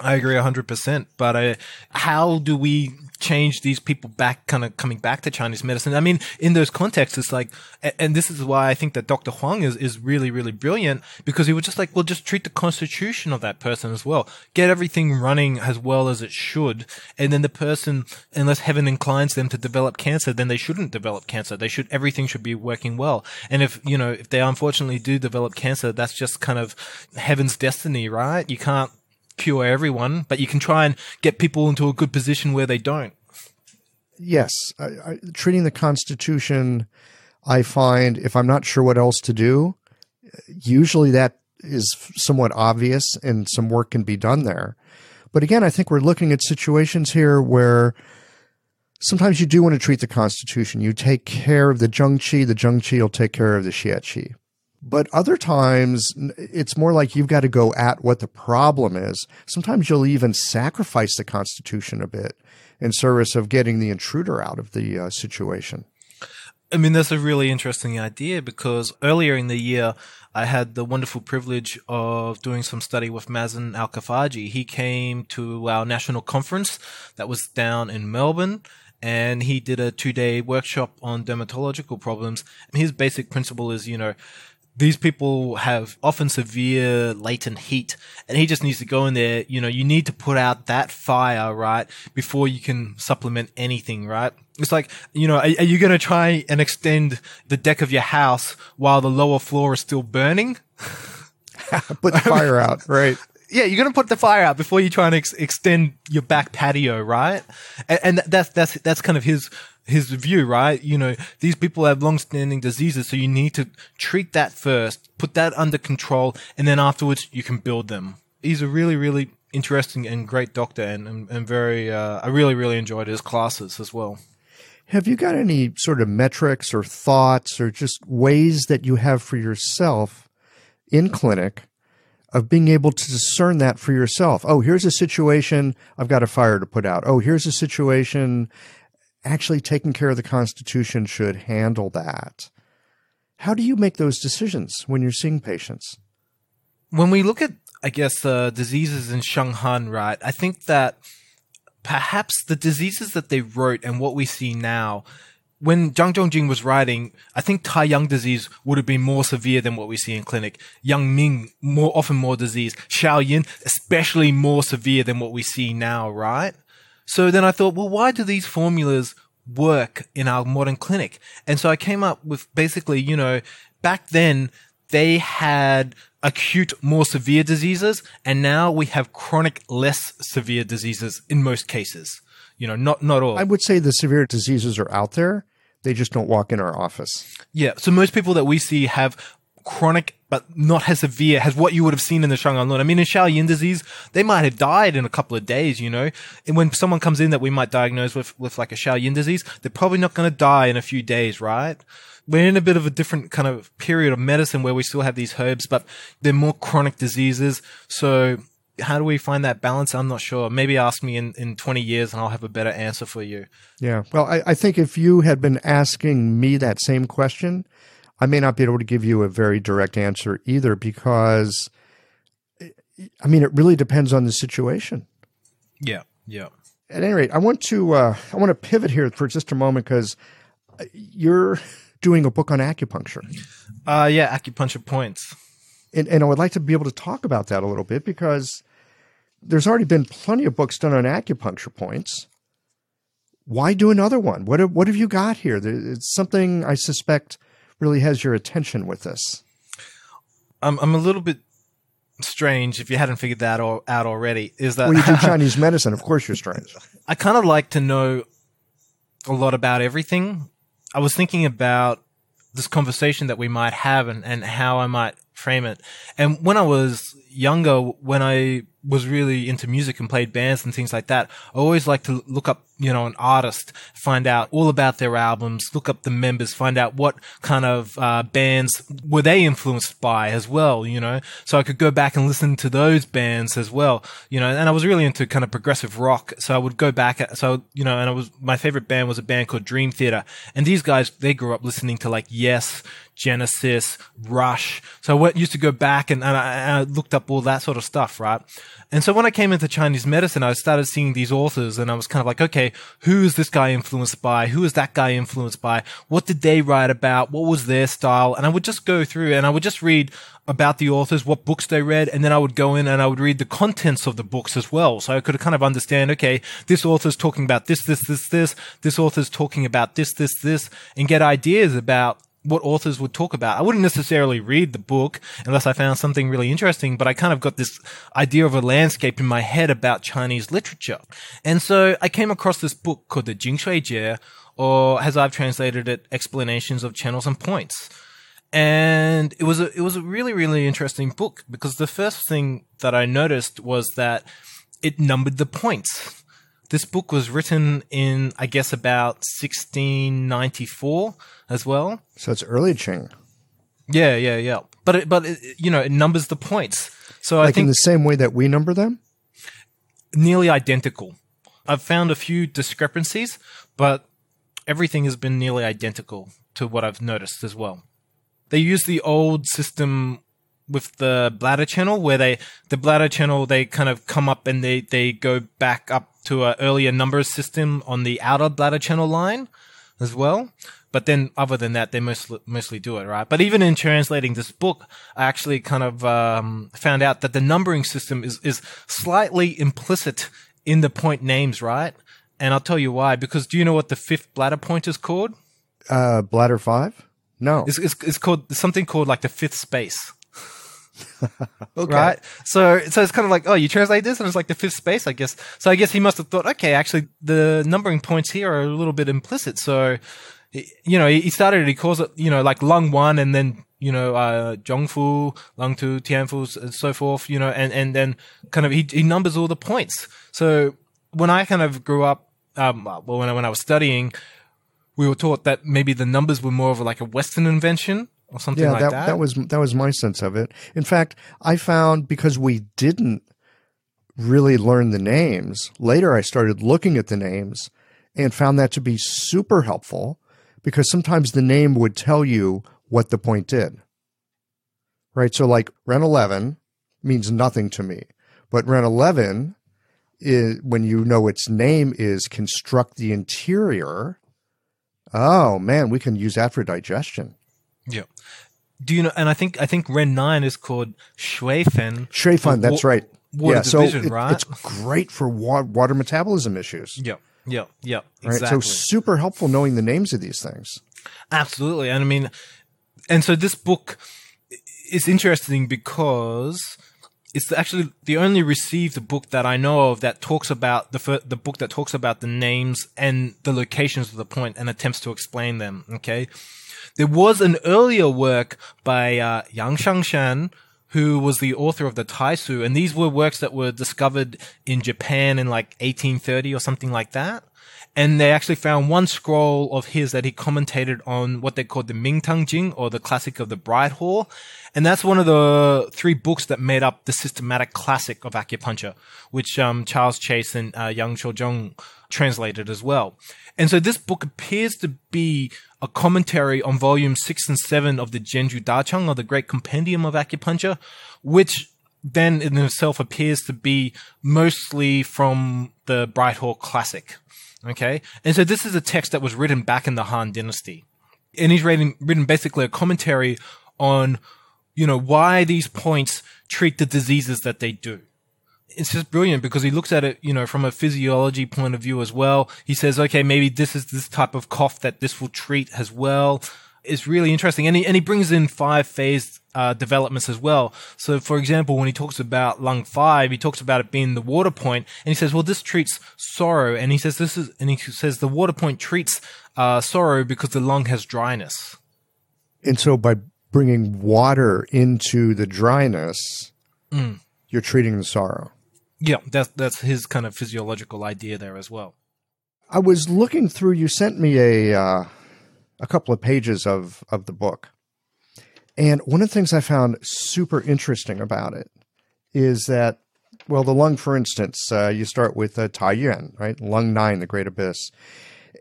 I agree 100%. But how do we change these people back, kind of coming back to Chinese medicine? I mean, in those contexts, it's like, and this is why I think that Dr. Huang is, is really, really brilliant because he was just like, well, just treat the constitution of that person as well. Get everything running as well as it should. And then the person, unless heaven inclines them to develop cancer, then they shouldn't develop cancer. They should, everything should be working well. And if, you know, if they unfortunately do develop cancer, that's just kind of heaven's destiny, right? You can't cure everyone, but you can try and get people into a good position where they don't. Yes, I, I, treating the Constitution, I find if I'm not sure what else to do, usually that is somewhat obvious and some work can be done there. But again, I think we're looking at situations here where sometimes you do want to treat the Constitution. You take care of the Zheng Qi, the Zheng Qi will take care of the Xie Qi. But other times, it's more like you've got to go at what the problem is. Sometimes you'll even sacrifice the Constitution a bit in service of getting the intruder out of the uh, situation. I mean, that's a really interesting idea because earlier in the year, I had the wonderful privilege of doing some study with Mazin Al Khafaji. He came to our national conference that was down in Melbourne and he did a two day workshop on dermatological problems. His basic principle is, you know, these people have often severe latent heat and he just needs to go in there you know you need to put out that fire right before you can supplement anything right? It's like you know are, are you going to try and extend the deck of your house while the lower floor is still burning? Put the fire out right yeah, you're gonna put the fire out before you try and ex- extend your back patio, right? And, and, that's that's that's kind of his his view, right? You know, these people have long-standing diseases, so you need to treat that first, put that under control, and then afterwards you can build them. He's a really, really interesting and great doctor, and and, and very. Uh, I really, really enjoyed his classes as well. Have you got any sort of metrics or thoughts or just ways that you have for yourself in clinic of being able to discern that for yourself? Oh, here's a situation I've got a fire to put out. Oh, here's a situation actually taking care of the Constitution should handle that. How do you make those decisions when you're seeing patients? When we look at, I guess, uh, diseases in Shang Han, right, I think that perhaps the diseases that they wrote and what we see now, when Zhang Zhongjing was writing, I think Tai Taiyang disease would have been more severe than what we see in clinic. Yang Ming, more often more disease. Shao Yin, especially more severe than what we see now, right? So then I thought, well, why do these formulas work in our modern clinic? And so I came up with basically, you know, back then they had acute, more severe diseases, and now we have chronic, less severe diseases in most cases. You know, not not all. I would say the severe diseases are out there. They just don't walk in our office. Yeah. So most people that we see have chronic but not as severe as what you would have seen in the Shang Lun. I mean, in Shao Yin disease, they might have died in a couple of days, you know. And when someone comes in that we might diagnose with, with like a Shao Yin disease, they're probably not going to die in a few days, right? We're in a bit of a different kind of period of medicine where we still have these herbs, but they're more chronic diseases. So how do we find that balance? I'm not sure. Maybe ask me in, in 20 years and I'll have a better answer for you. Yeah. Well, I, I think if you had been asking me that same question, I may not be able to give you a very direct answer either because, I mean, it really depends on the situation. Yeah, yeah. At any rate, I want to uh, I want to pivot here for just a moment because you're doing a book on acupuncture. Uh, yeah, acupuncture points. And, and I would like to be able to talk about that a little bit because there's already been plenty of books done on acupuncture points. Why do another one? What have, what have you got here? It's something I suspect really has your attention with this? I'm I'm a little bit strange if you hadn't figured that out already. Is that well, you do Chinese medicine? Of course, you're strange. I kind of like to know a lot about everything. I was thinking about this conversation that we might have and, and how I might frame it. And when I was younger, when I was really into music and played bands and things like that, I always like to look up, you know, an artist, find out all about their albums, look up the members, find out what kind of uh, bands were they influenced by as well, you know, so I could go back and listen to those bands as well, you know, and I was really into kind of progressive rock, so I would go back, so you know, and I was my favorite band was a band called Dream Theater, and these guys they grew up listening to like Yes, Genesis, Rush. So I went, used to go back and, and, I, and I looked up all that sort of stuff, right? And so when I came into Chinese medicine, I started seeing these authors and I was kind of like, okay, who is this guy influenced by? Who is that guy influenced by? What did they write about? What was their style? And I would just go through and I would just read about the authors, what books they read, and then I would go in and I would read the contents of the books as well. So I could kind of understand, okay, this author's talking about this, this, this, this, this author's talking about this, this, this, and get ideas about what authors would talk about. I wouldn't necessarily read the book unless I found something really interesting, but I kind of got this idea of a landscape in my head about Chinese literature. And so I came across this book called the Jing Xue Jie, or as I've translated it, Explanations of Channels and Points and it was a it was a really really interesting book because the first thing that I noticed was that it numbered the points. This book was written in I guess about 1694 as well. So it's early Qing. Yeah, yeah, yeah. But it, but it, you know it numbers the points. So like I think in the same way that we number them. nearly identical. I've found a few discrepancies, but everything has been nearly identical to what I've noticed as well they use the old system with the bladder channel where they the bladder channel they kind of come up and they they go back up to an earlier number system on the outer bladder channel line as well. But then other than that they mostly mostly do it right? But even in translating this book i actually kind of um, found out that the numbering system is is slightly implicit in the point names right? And i'll tell you why. Because do you know what the fifth bladder point is called? Uh, bladder five. No. it's, it's, it's called something called like the fifth space okay. right? So, so it's kind of like, oh, you translate this, and it's like the fifth space, I guess. So, I guess he must have thought, okay, actually, the numbering points here are a little bit implicit. So, you know, he started, he calls it, you know, like Lung One, and then you know, uh, Zhongfu, Lung Two, Tianfu, and so forth. You know, and and then kind of he he numbers all the points. So when I kind of grew up, um, well, when I, when I was studying, we were taught that maybe the numbers were more of like a Western invention or something yeah, like that, that. that was that was my sense of it. In fact, I found because we didn't really learn the names, later I started looking at the names and found that to be super helpful because sometimes the name would tell you what the point did. Right? So like Ren 11 means nothing to me, but Ren 11 is when you know its name is construct the interior. Oh man, we can use that for digestion. Yeah. Do you know? And I think I think Ren Nine is called Shui Fen. Shui Fen, that's wa- right. Water yeah, division, so it- right? it's great for wa- water metabolism issues. Yeah, yeah, yeah. Right. So super helpful knowing the names of these things. Absolutely. And I mean, and so this book is interesting because it's actually the only received book that I know of that talks about the fir- the book that talks about the names and the locations of the point and attempts to explain them. Okay. There was an earlier work by uh, Yang Shangshan, who was the author of the Taisu, and these were works that were discovered in Japan in like 1830 or something like that. And they actually found one scroll of his that he commentated on what they called the Mingtang Jing or the classic of the Bright Hall. And that's one of the three books that made up the systematic classic of acupuncture, which um, Charles Chace and uh, Yang Shouzhong translated as well. And so this book appears to be a commentary on volume six and seven of the Zhenjiu Dacheng or the Great Compendium of Acupuncture, which then in itself appears to be mostly from the Bright Hall Classic. Okay. And so this is a text that was written back in the Han Dynasty. And he's written, written basically a commentary on, you know, why these points treat the diseases that they do it's just brilliant because he looks at it, you know, from a physiology point of view as well. He says, okay, maybe this is this type of cough that this will treat as well. It's really interesting. And he, and he brings in five phase uh, developments as well. So, for example, when he talks about lung five, he talks about it being the water point, and he says, well, this treats sorrow. And he says, this is, and he says the water point treats uh, sorrow because the lung has dryness. And so by bringing water into the dryness, Mm. you're treating the sorrow. Yeah, that's, that's his kind of physiological idea there as well. I was looking through. You sent me a uh, a couple of pages of of the book, and one of the things I found super interesting about it is that, well, the lung, for instance, uh, you start with uh, Tai Yuan, right? Lung nine, the Great Abyss,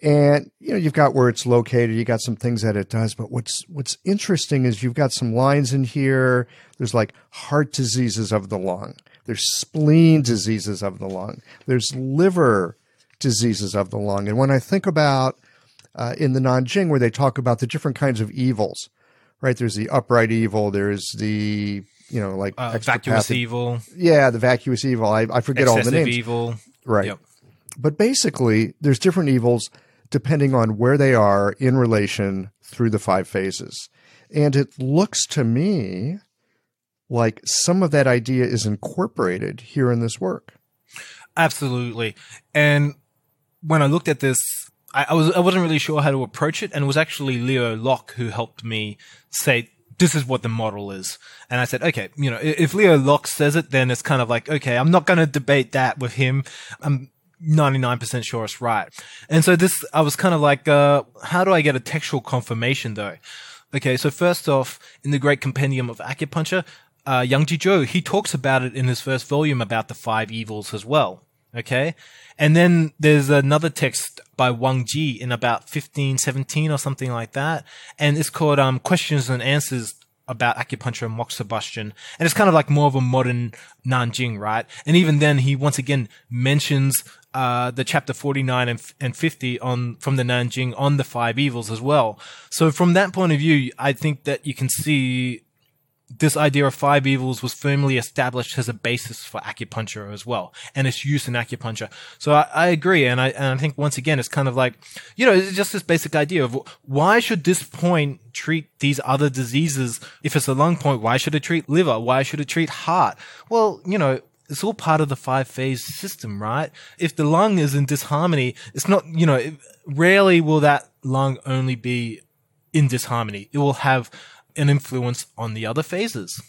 And you know, you've got where it's located, you got some things that it does, but what's what's interesting is you've got some lines in here. There's like heart diseases of the lung. There's spleen diseases of the lung. There's liver diseases of the lung. And when I think about uh, in the Nanjing, where they talk about the different kinds of evils, right? There's the upright evil. There's the you know like uh, vacuous evil. Yeah, the vacuous evil. I, I forget all the names. evil. Right. Yep. But basically, there's different evils depending on where they are in relation through the five phases. And it looks to me like some of that idea is incorporated here in this work. Absolutely. And when I looked at this, I, I, was I wasn't really sure how to approach it, and it was actually Leo Locke who helped me say this is what the model is. And I said, okay, you know, if Leo Locke says it, then it's kind of like, okay, I'm not going to debate that with him. I'm 99% sure it's right. And so this, I was kind of like, uh, how do I get a textual confirmation though? Okay, so first off, in the Great Compendium of Acupuncture, uh, Yang Jizhou, he talks about it in his first volume about the five evils as well. Okay. And then there's another text by Wang Ji in about 1517 or something like that. And it's called, um, Questions and Answers about acupuncture and moxibustion. And it's kind of like more of a modern Nanjing, right? And even then, he once again mentions uh, the chapter 49 and, and 50 on from the Nanjing on the five evils as well. So from that point of view, I think that you can see this idea of five evils was firmly established as a basis for acupuncture as well, and its use in acupuncture. So I, I, agree, and I and I think once again it's kind of like, you know, it's just this basic idea of why should this point treat these other diseases? If it's a lung point, why should it treat liver? Why should it treat heart? Well, you know, it's all part of the five phase system, right? If the lung is in disharmony, it's not, you know, rarely will that lung only be in disharmony. It will have an influence on the other phases.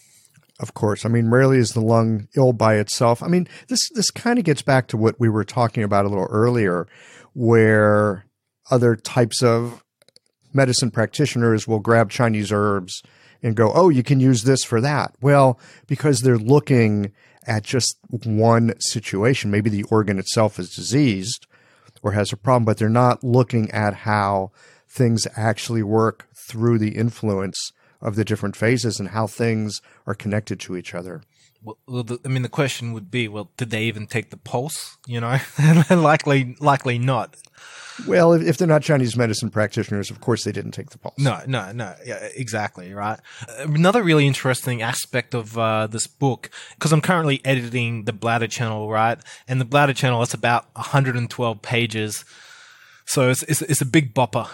Of course. I mean, rarely is the lung ill by itself. I mean, this, this kind of gets back to what we were talking about a little earlier, where other types of medicine practitioners will grab Chinese herbs and go, oh, you can use this for that. Well, because they're looking at just one situation. Maybe the organ itself is diseased or has a problem, but they're not looking at how things actually work through the influence of the different phases and how things are connected to each other. Well, the, I mean, the question would be, well, did they even take the pulse? You know, likely, likely not. Well, if, if, they're not Chinese medicine practitioners, of course they didn't take the pulse. No, no, no. Yeah, exactly. Right. Another really interesting aspect of uh, this book, because I'm currently editing the Bladder Channel, right? And the Bladder Channel, it's about 112 pages. So it's, it's, it's a big bopper.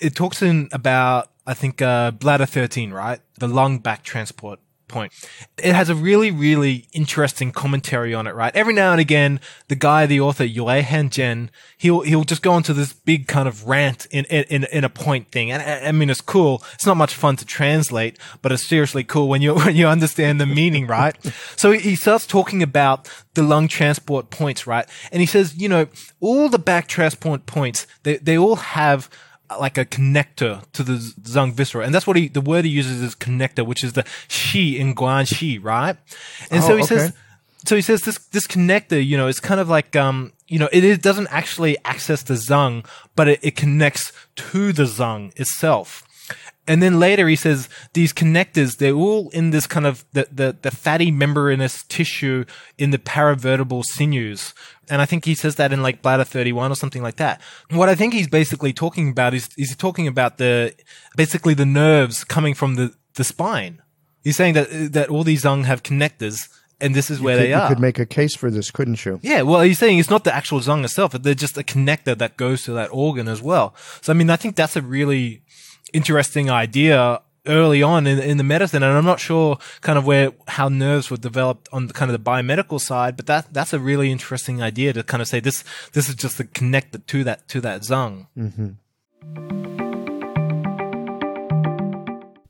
It talks in about I think uh, bladder 13, right? The lung back transport point. It has a really, really interesting commentary on it, right? Every now and again, the guy, the author, Yue Hanzhen, he'll, he'll just go into this big kind of rant in, in, in a point thing. And I mean, it's cool. It's not much fun to translate, but it's seriously cool when you, when you understand the meaning, right? so he starts talking about the lung transport points, right? And he says, you know, all the back transport points, they, they all have like a connector to the Zang viscera. And that's what he, the word he uses is connector, which is the Shi in guan Guanxi, right? And oh, so he okay. says, so he says this, this connector, you know, it's kind of like, um, you know, it, it doesn't actually access the Zang, but it, it connects to the Zang itself. And then later he says these connectors, they're all in this kind of the, the, the fatty membranous tissue in the paravertebral sinews. And I think he says that in like bladder 31 or something like that. What I think he's basically talking about is, he's talking about the, basically the nerves coming from the, the spine. He's saying that, that all these zang have connectors and this is you where could, they are. You could make a case for this, couldn't you? Yeah, well, he's saying it's not the actual zang itself; but they're just a connector that goes to that organ as well. So, I mean, I think that's a really interesting idea early on in, in the medicine, and I'm not sure kind of where how nerves were developed on the, kind of the biomedical side, but that that's a really interesting idea to kind of say this this is just the connector to that to that zang. Mm-hmm.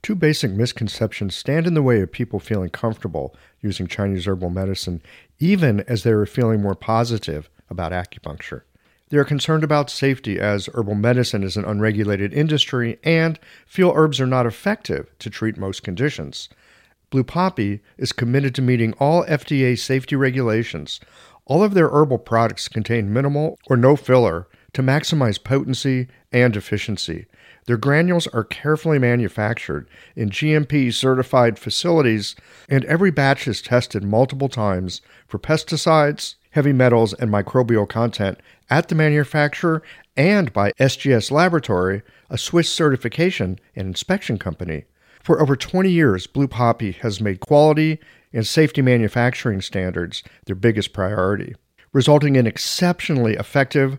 Two basic misconceptions stand in the way of people feeling comfortable using Chinese herbal medicine, even as they are feeling more positive about acupuncture. They are concerned about safety as herbal medicine is an unregulated industry and feel herbs are not effective to treat most conditions. Blue Poppy is committed to meeting all FDA safety regulations. All of their herbal products contain minimal or no filler to maximize potency and efficiency. Their granules are carefully manufactured in GMP certified facilities, and every batch is tested multiple times for pesticides, heavy metals, and microbial content at the manufacturer and by SGS Laboratory, a Swiss certification and inspection company. For over 20 years, Blue Poppy has made quality and safety manufacturing standards their biggest priority, resulting in exceptionally effective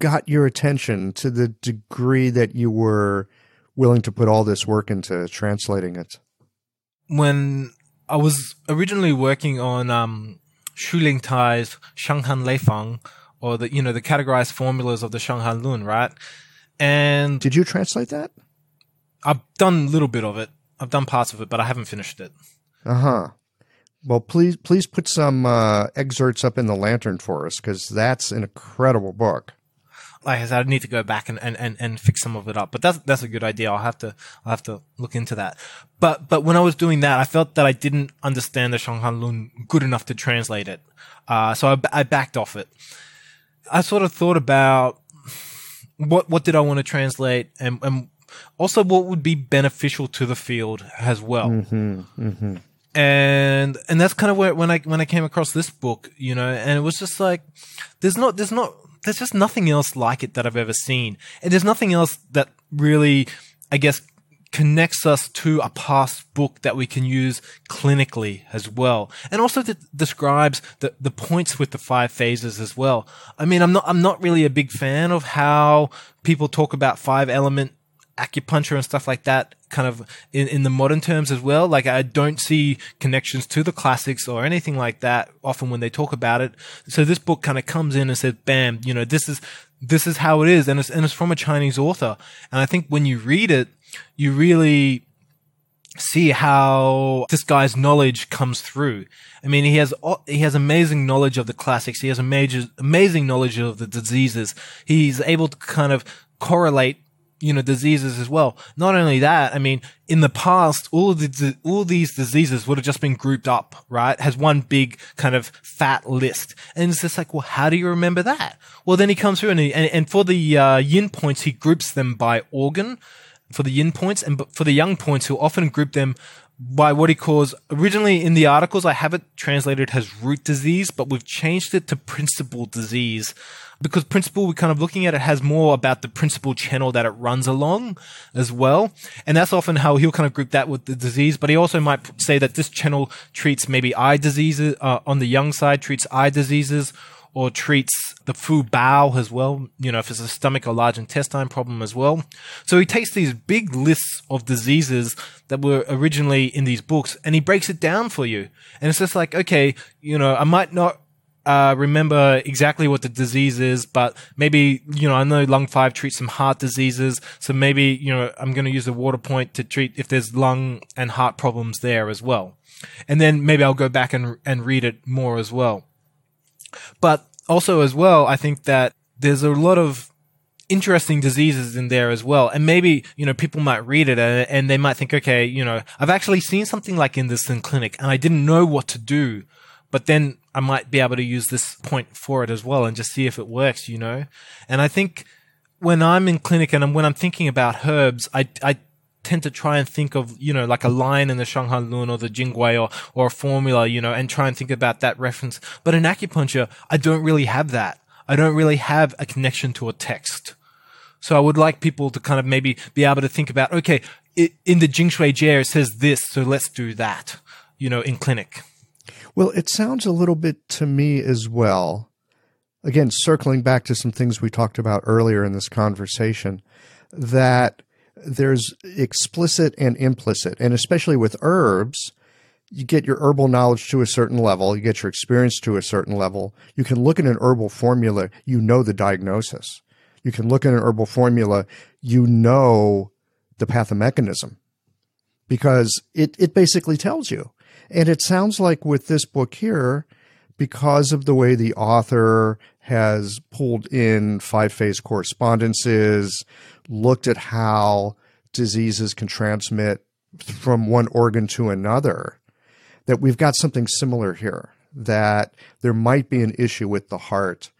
got your attention to the degree that you were willing to put all this work into translating it? When I was originally working on um, Xu Lingtai's Shanghan Leifang, or the you know the categorized formulas of the Shanghan Lun, right? And did you translate that? I've done a little bit of it. I've done parts of it, but I haven't finished it. Uh huh. Well, please, please put some uh, excerpts up in the lantern for us because that's an incredible book like I said, I need to go back and, and, and, and fix some of it up. But that's that's a good idea. I'll have to I'll have to look into that. But but when I was doing that, I felt that I didn't understand the Shanghan Lun good enough to translate it. Uh, so I, I backed off it. I sort of thought about what what did I want to translate, and and also what would be beneficial to the field as well. Mm-hmm, mm-hmm and and that's kind of where when I when I came across this book, you know, and it was just like there's not there's not there's just nothing else like it that I've ever seen. And there's nothing else that really, I guess, connects us to a past book that we can use clinically as well. And also that describes the, the points with the five phases as well. I mean, I'm not, I'm not really a big fan of how people talk about five element acupuncture and stuff like that kind of in, in the modern terms as well. Like I don't see connections to the classics or anything like that often when they talk about it. So this book kind of comes in and says, bam, you know, this is, this is how it is. And it's, and it's from a Chinese author. And I think when you read it, you really see how this guy's knowledge comes through. I mean, he has he has amazing knowledge of the classics. He has amazing amazing knowledge of the diseases. He's able to kind of correlate you know, diseases as well. Not only that, I mean, in the past, all of the, all these diseases would have just been grouped up, right? Has one big kind of fat list. And it's just like, well, how do you remember that? Well, then he comes through and, he, and, and, for the, uh, yin points, he groups them by organ for the yin points and for the yang points, he'll often group them by what he calls originally in the articles I have it translated as root disease, but we've changed it to principal disease because principal we're kind of looking at it has more about the principal channel that it runs along as well. And that's often how he'll kind of group that with the disease, but he also might say that this channel treats maybe eye diseases, uh, on the yang side treats eye diseases or treats the fu bao as well, you know, if it's a stomach or large intestine problem as well. So he takes these big lists of diseases that were originally in these books and he breaks it down for you. And it's just like, okay, you know, I might not uh, remember exactly what the disease is, but maybe, you know, I know lung five treats some heart diseases. So maybe, you know, I'm going to use the water point to treat if there's lung and heart problems there as well. And then maybe I'll go back and, and read it more as well. But also as well, I think that there's a lot of interesting diseases in there as well. And maybe, you know, people might read it and, and, they might think, okay, you know, I've actually seen something like in this in clinic and I didn't know what to do. But then I might be able to use this point for it as well and just see if it works, you know? And I think when I'm in clinic and when I'm thinking about herbs, I, I tend to try and think of, you know, like a line in the Shanghan Lun or the Jingui or, or a formula, you know, and try and think about that reference. But in acupuncture, I don't really have that. I don't really have a connection to a text. So I would like people to kind of maybe be able to think about, okay, it, in the Jing Xue Jie, it says this, so let's do that, you know, in clinic. Well, it sounds a little bit to me as well. Again, circling back to some things we talked about earlier in this conversation, that there's explicit and implicit, and especially with herbs, you get your herbal knowledge to a certain level, you get your experience to a certain level. You can look at an herbal formula, you know the diagnosis. you can look at an herbal formula, you know the pathomechanism because it, it basically tells you. And it sounds like with this book here, because of the way the author has pulled in five phase correspondences, looked at how diseases can transmit from one organ to another, that we've got something similar here, that there might be an issue with the heart.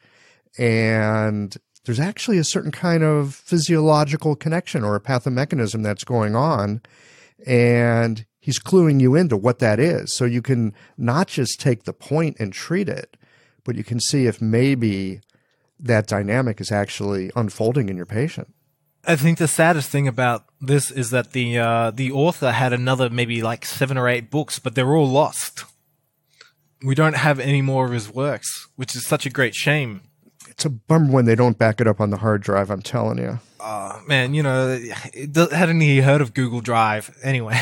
And there's actually a certain kind of physiological connection or a pathomechanism that's going on. And he's cluing you into what that is. So you can not just take the point and treat it, but you can see if maybe that dynamic is actually unfolding in your patient. I think the saddest thing about this is that the uh, the author had another maybe like seven or eight books, but they're all lost. We don't have any more of his works, which is such a great shame. It's a bummer when they don't back it up on the hard drive. I'm telling you. Uh, man, you know, hadn't he heard of Google Drive anyway?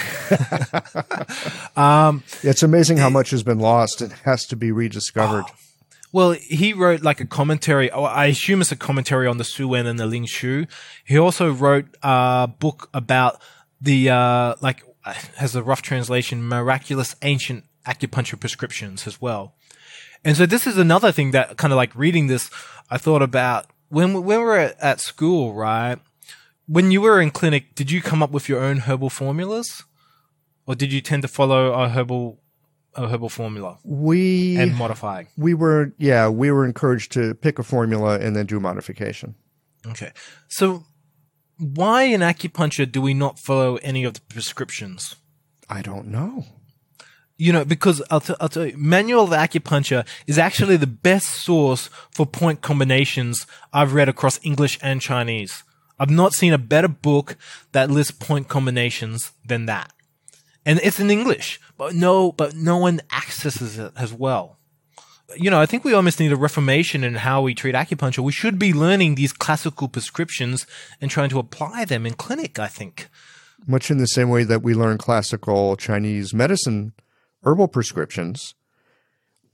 um, it's amazing how much has been lost and has to be rediscovered. Oh, well, he wrote like a commentary. Oh, I assume it's a commentary on the Su Wen and the Ling Shu. He also wrote a book about the uh, like has a rough translation, miraculous ancient acupuncture prescriptions as well. And so this is another thing that kind of like reading this, I thought about when when we were at, at school, right? When you were in clinic, did you come up with your own herbal formulas, or did you tend to follow a herbal a herbal formula we and modify? we were yeah we were encouraged to pick a formula and then do modification. Okay. So why in acupuncture do we not follow any of the prescriptions? I don't know you know because I'll, t- I'll tell you manual of acupuncture is actually the best source for point combinations i've read across english and chinese i've not seen a better book that lists point combinations than that and it's in English, but no, but no one accesses it as well. You know, I think we almost need a reformation in how we treat acupuncture. We should be learning these classical prescriptions and trying to apply them in clinic, I think. Much in the same way that we learn classical Chinese medicine herbal prescriptions,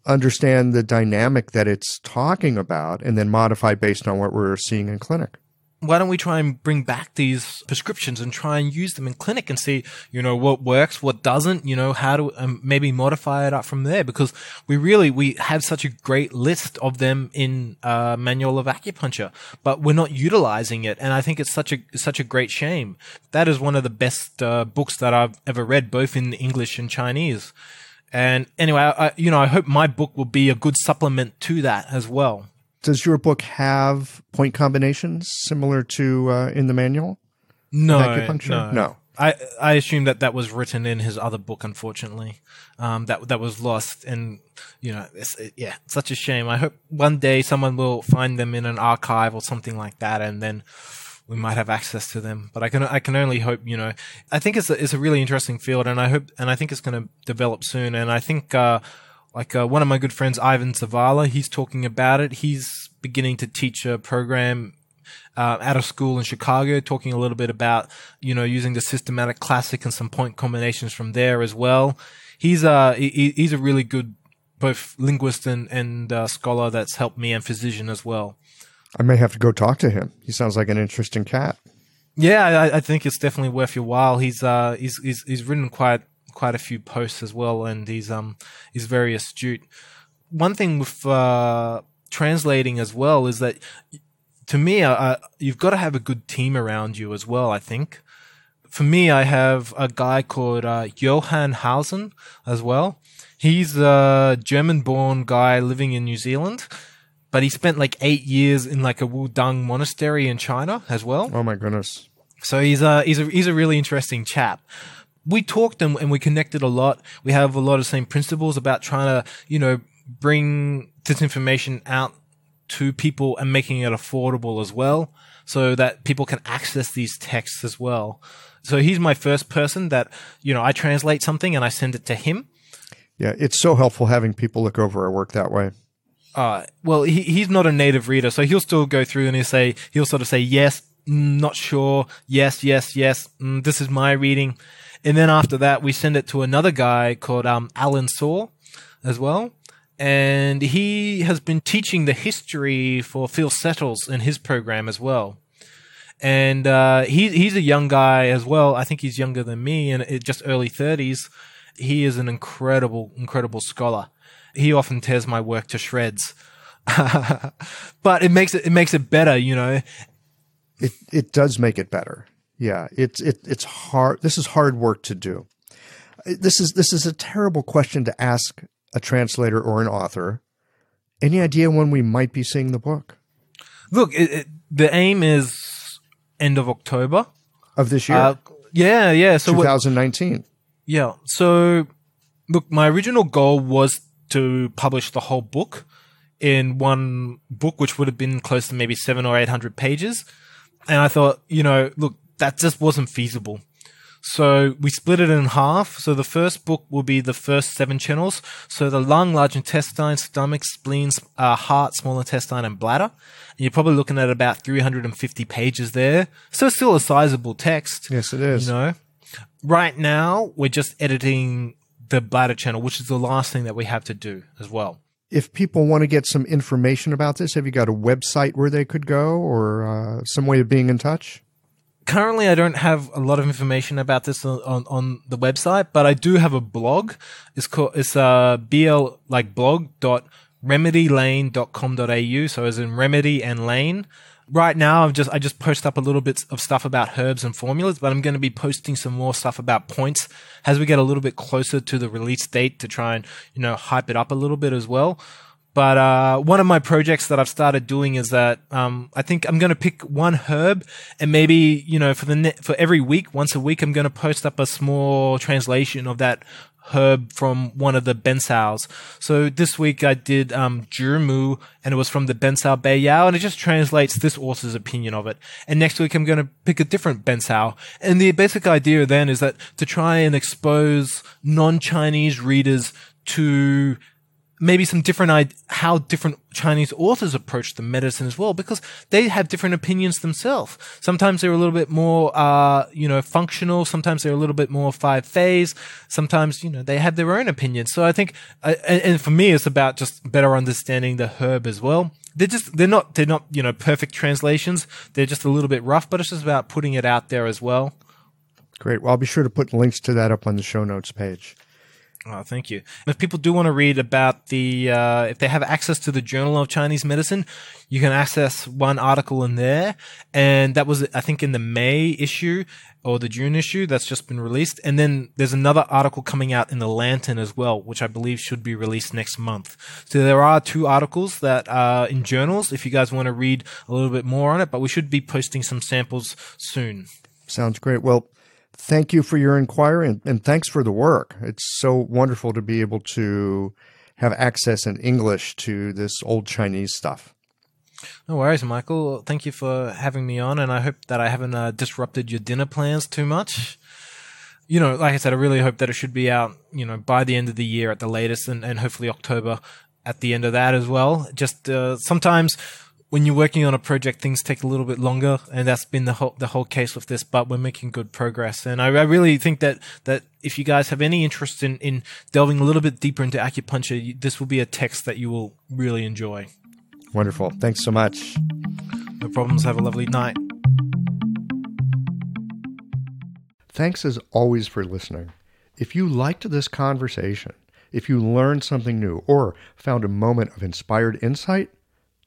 understand the dynamic that it's talking about, and then modify based on what we're seeing in clinic why don't we try and bring back these prescriptions and try and use them in clinic and see, you know, what works, what doesn't, you know, how to um, maybe modify it up from there because we really, we have such a great list of them in uh, manual of acupuncture, but we're not utilizing it. And I think it's such a, such a great shame. That is one of the best uh, books that I've ever read, both in English and Chinese. And anyway, I, you know, I hope my book will be a good supplement to that as well does your book have point combinations similar to uh, in the manual? No, no, no. I I assume that that was written in his other book. Unfortunately, um, that that was lost, and you know, it's, it, yeah, such a shame. I hope one day someone will find them in an archive or something like that, and then we might have access to them. But I can I can only hope. You know, I think it's a, it's a really interesting field, and I hope and I think it's going to develop soon. And I think uh, like uh, one of my good friends, Ivan Zavala, he's talking about it. He's beginning to teach a program uh, out of school in Chicago, talking a little bit about you know using the systematic classic and some point combinations from there as well. He's uh he, he's a really good both linguist and and uh, scholar that's helped me and physician as well. I may have to go talk to him. He sounds like an interesting cat. Yeah, I, I think it's definitely worth your while. He's uh he's he's, he's written quite quite a few posts as well, and he's um he's very astute. One thing with uh, translating as well is that to me, uh, uh, you've got to have a good team around you as well. I think. For me, I have a guy called uh, Johann Hausen as well. He's a German-born guy living in New Zealand, but he spent like eight years in like a Wudang monastery in China as well. Oh my goodness! So he's a he's a he's a really interesting chap we talked and, and we connected a lot. We have a lot of same principles about trying to, you know, bring this information out to people and making it affordable as well so that people can access these texts as well. So he's my first person that, you know, I translate something and I send it to him. Yeah, it's so helpful having people look over our work that way. Uh, well, he, he's not a native reader, so he'll still go through and he'll say, he'll sort of say, yes, mm, not sure, yes, yes, yes, mm, this is my reading. And then after that, we send it to another guy called um, Alan Saw as well. and he has been teaching the history for Phil Settles in his program as well. And uh, he, he's a young guy as well. I think he's younger than me and just early 30s. He is an incredible, incredible scholar. He often tears my work to shreds. but it makes it, it makes it better, you know. It, it does make it better. Yeah. It's, it, it's hard. This is hard work to do. This is, this is a terrible question to ask a translator or an author. Any idea when we might be seeing the book? Look, it, it, the aim is end of October of this year. Uh, yeah, yeah. So 2019. Yeah. So, look, my original goal was to publish the whole book in one book, which would have been close to maybe seven or eight hundred pages. And I thought, you know, look, that just wasn't feasible. So we split it in half. So the first book will be the first seven channels. So the lung, large intestine, stomach, spleen, uh, heart, small intestine, and bladder. And you're probably looking at about 350 pages there. So it's still a sizable text. Yes, it is. You know, right now we're just editing the bladder channel, which is the last thing that we have to do as well. If people want to get some information about this, have you got a website where they could go or uh, some way of being in touch? currently I don't have a lot of information about this on, on, on, the website, but I do have a blog. It's called, it's uh, bl, like blog dot remedylane.com.au. So as in remedy and lane. Right now, I've just, I just post up a little bit of stuff about herbs and formulas, but I'm going to be posting some more stuff about points as we get a little bit closer to the release date to try and, you know, hype it up a little bit as well. But uh, one of my projects that I've started doing is that um, I think I'm going to pick one herb, and maybe you know for the ne- for every week, once a week, I'm going to post up a small translation of that herb from one of the bencaos. So this week I did um, Zhimu, and it was from the Bencao Beiyao, and it just translates this author's opinion of it. And next week I'm going to pick a different Bencao. And the basic idea then is that to try and expose non-Chinese readers to maybe some different how different Chinese authors approach the medicine as well, because they have different opinions themselves. Sometimes they're a little bit more, uh, you know, functional. Sometimes they're a little bit more five phase. Sometimes, you know, they have their own opinions. So I think, uh, and, and for me, it's about just better understanding the herb as well. They're just, they're not, they're not, you know, perfect translations. They're just a little bit rough, but it's just about putting it out there as well. Great. Well, I'll be sure to put links to that up on the show notes page. Oh, thank you. If people do want to read about the, uh, if they have access to the Journal of Chinese Medicine, you can access one article in there. And that was, I think, in the May issue or the June issue that's just been released. And then there's another article coming out in the Lantern as well, which I believe should be released next month. So there are two articles that are in journals if you guys want to read a little bit more on it, but we should be posting some samples soon. Sounds great. Well, thank you for your inquiry and, and, thanks for the work. It's so wonderful to be able to have access in English to this old Chinese stuff. No worries, Michael. Thank you for having me on, and I hope that I haven't uh, disrupted your dinner plans too much. You know, like I said, I really hope that it should be out, you know, by the end of the year at the latest, and, and hopefully October at the end of that as well. Just uh, sometimes when you're working on a project, things take a little bit longer, and that's been the whole the whole case with this. But we're making good progress, and I, I really think that that if you guys have any interest in in delving a little bit deeper into acupuncture, this will be a text that you will really enjoy. Wonderful. Thanks so much. No problems. Have a lovely night. Thanks as always for listening. If you liked this conversation, if you learned something new, or found a moment of inspired insight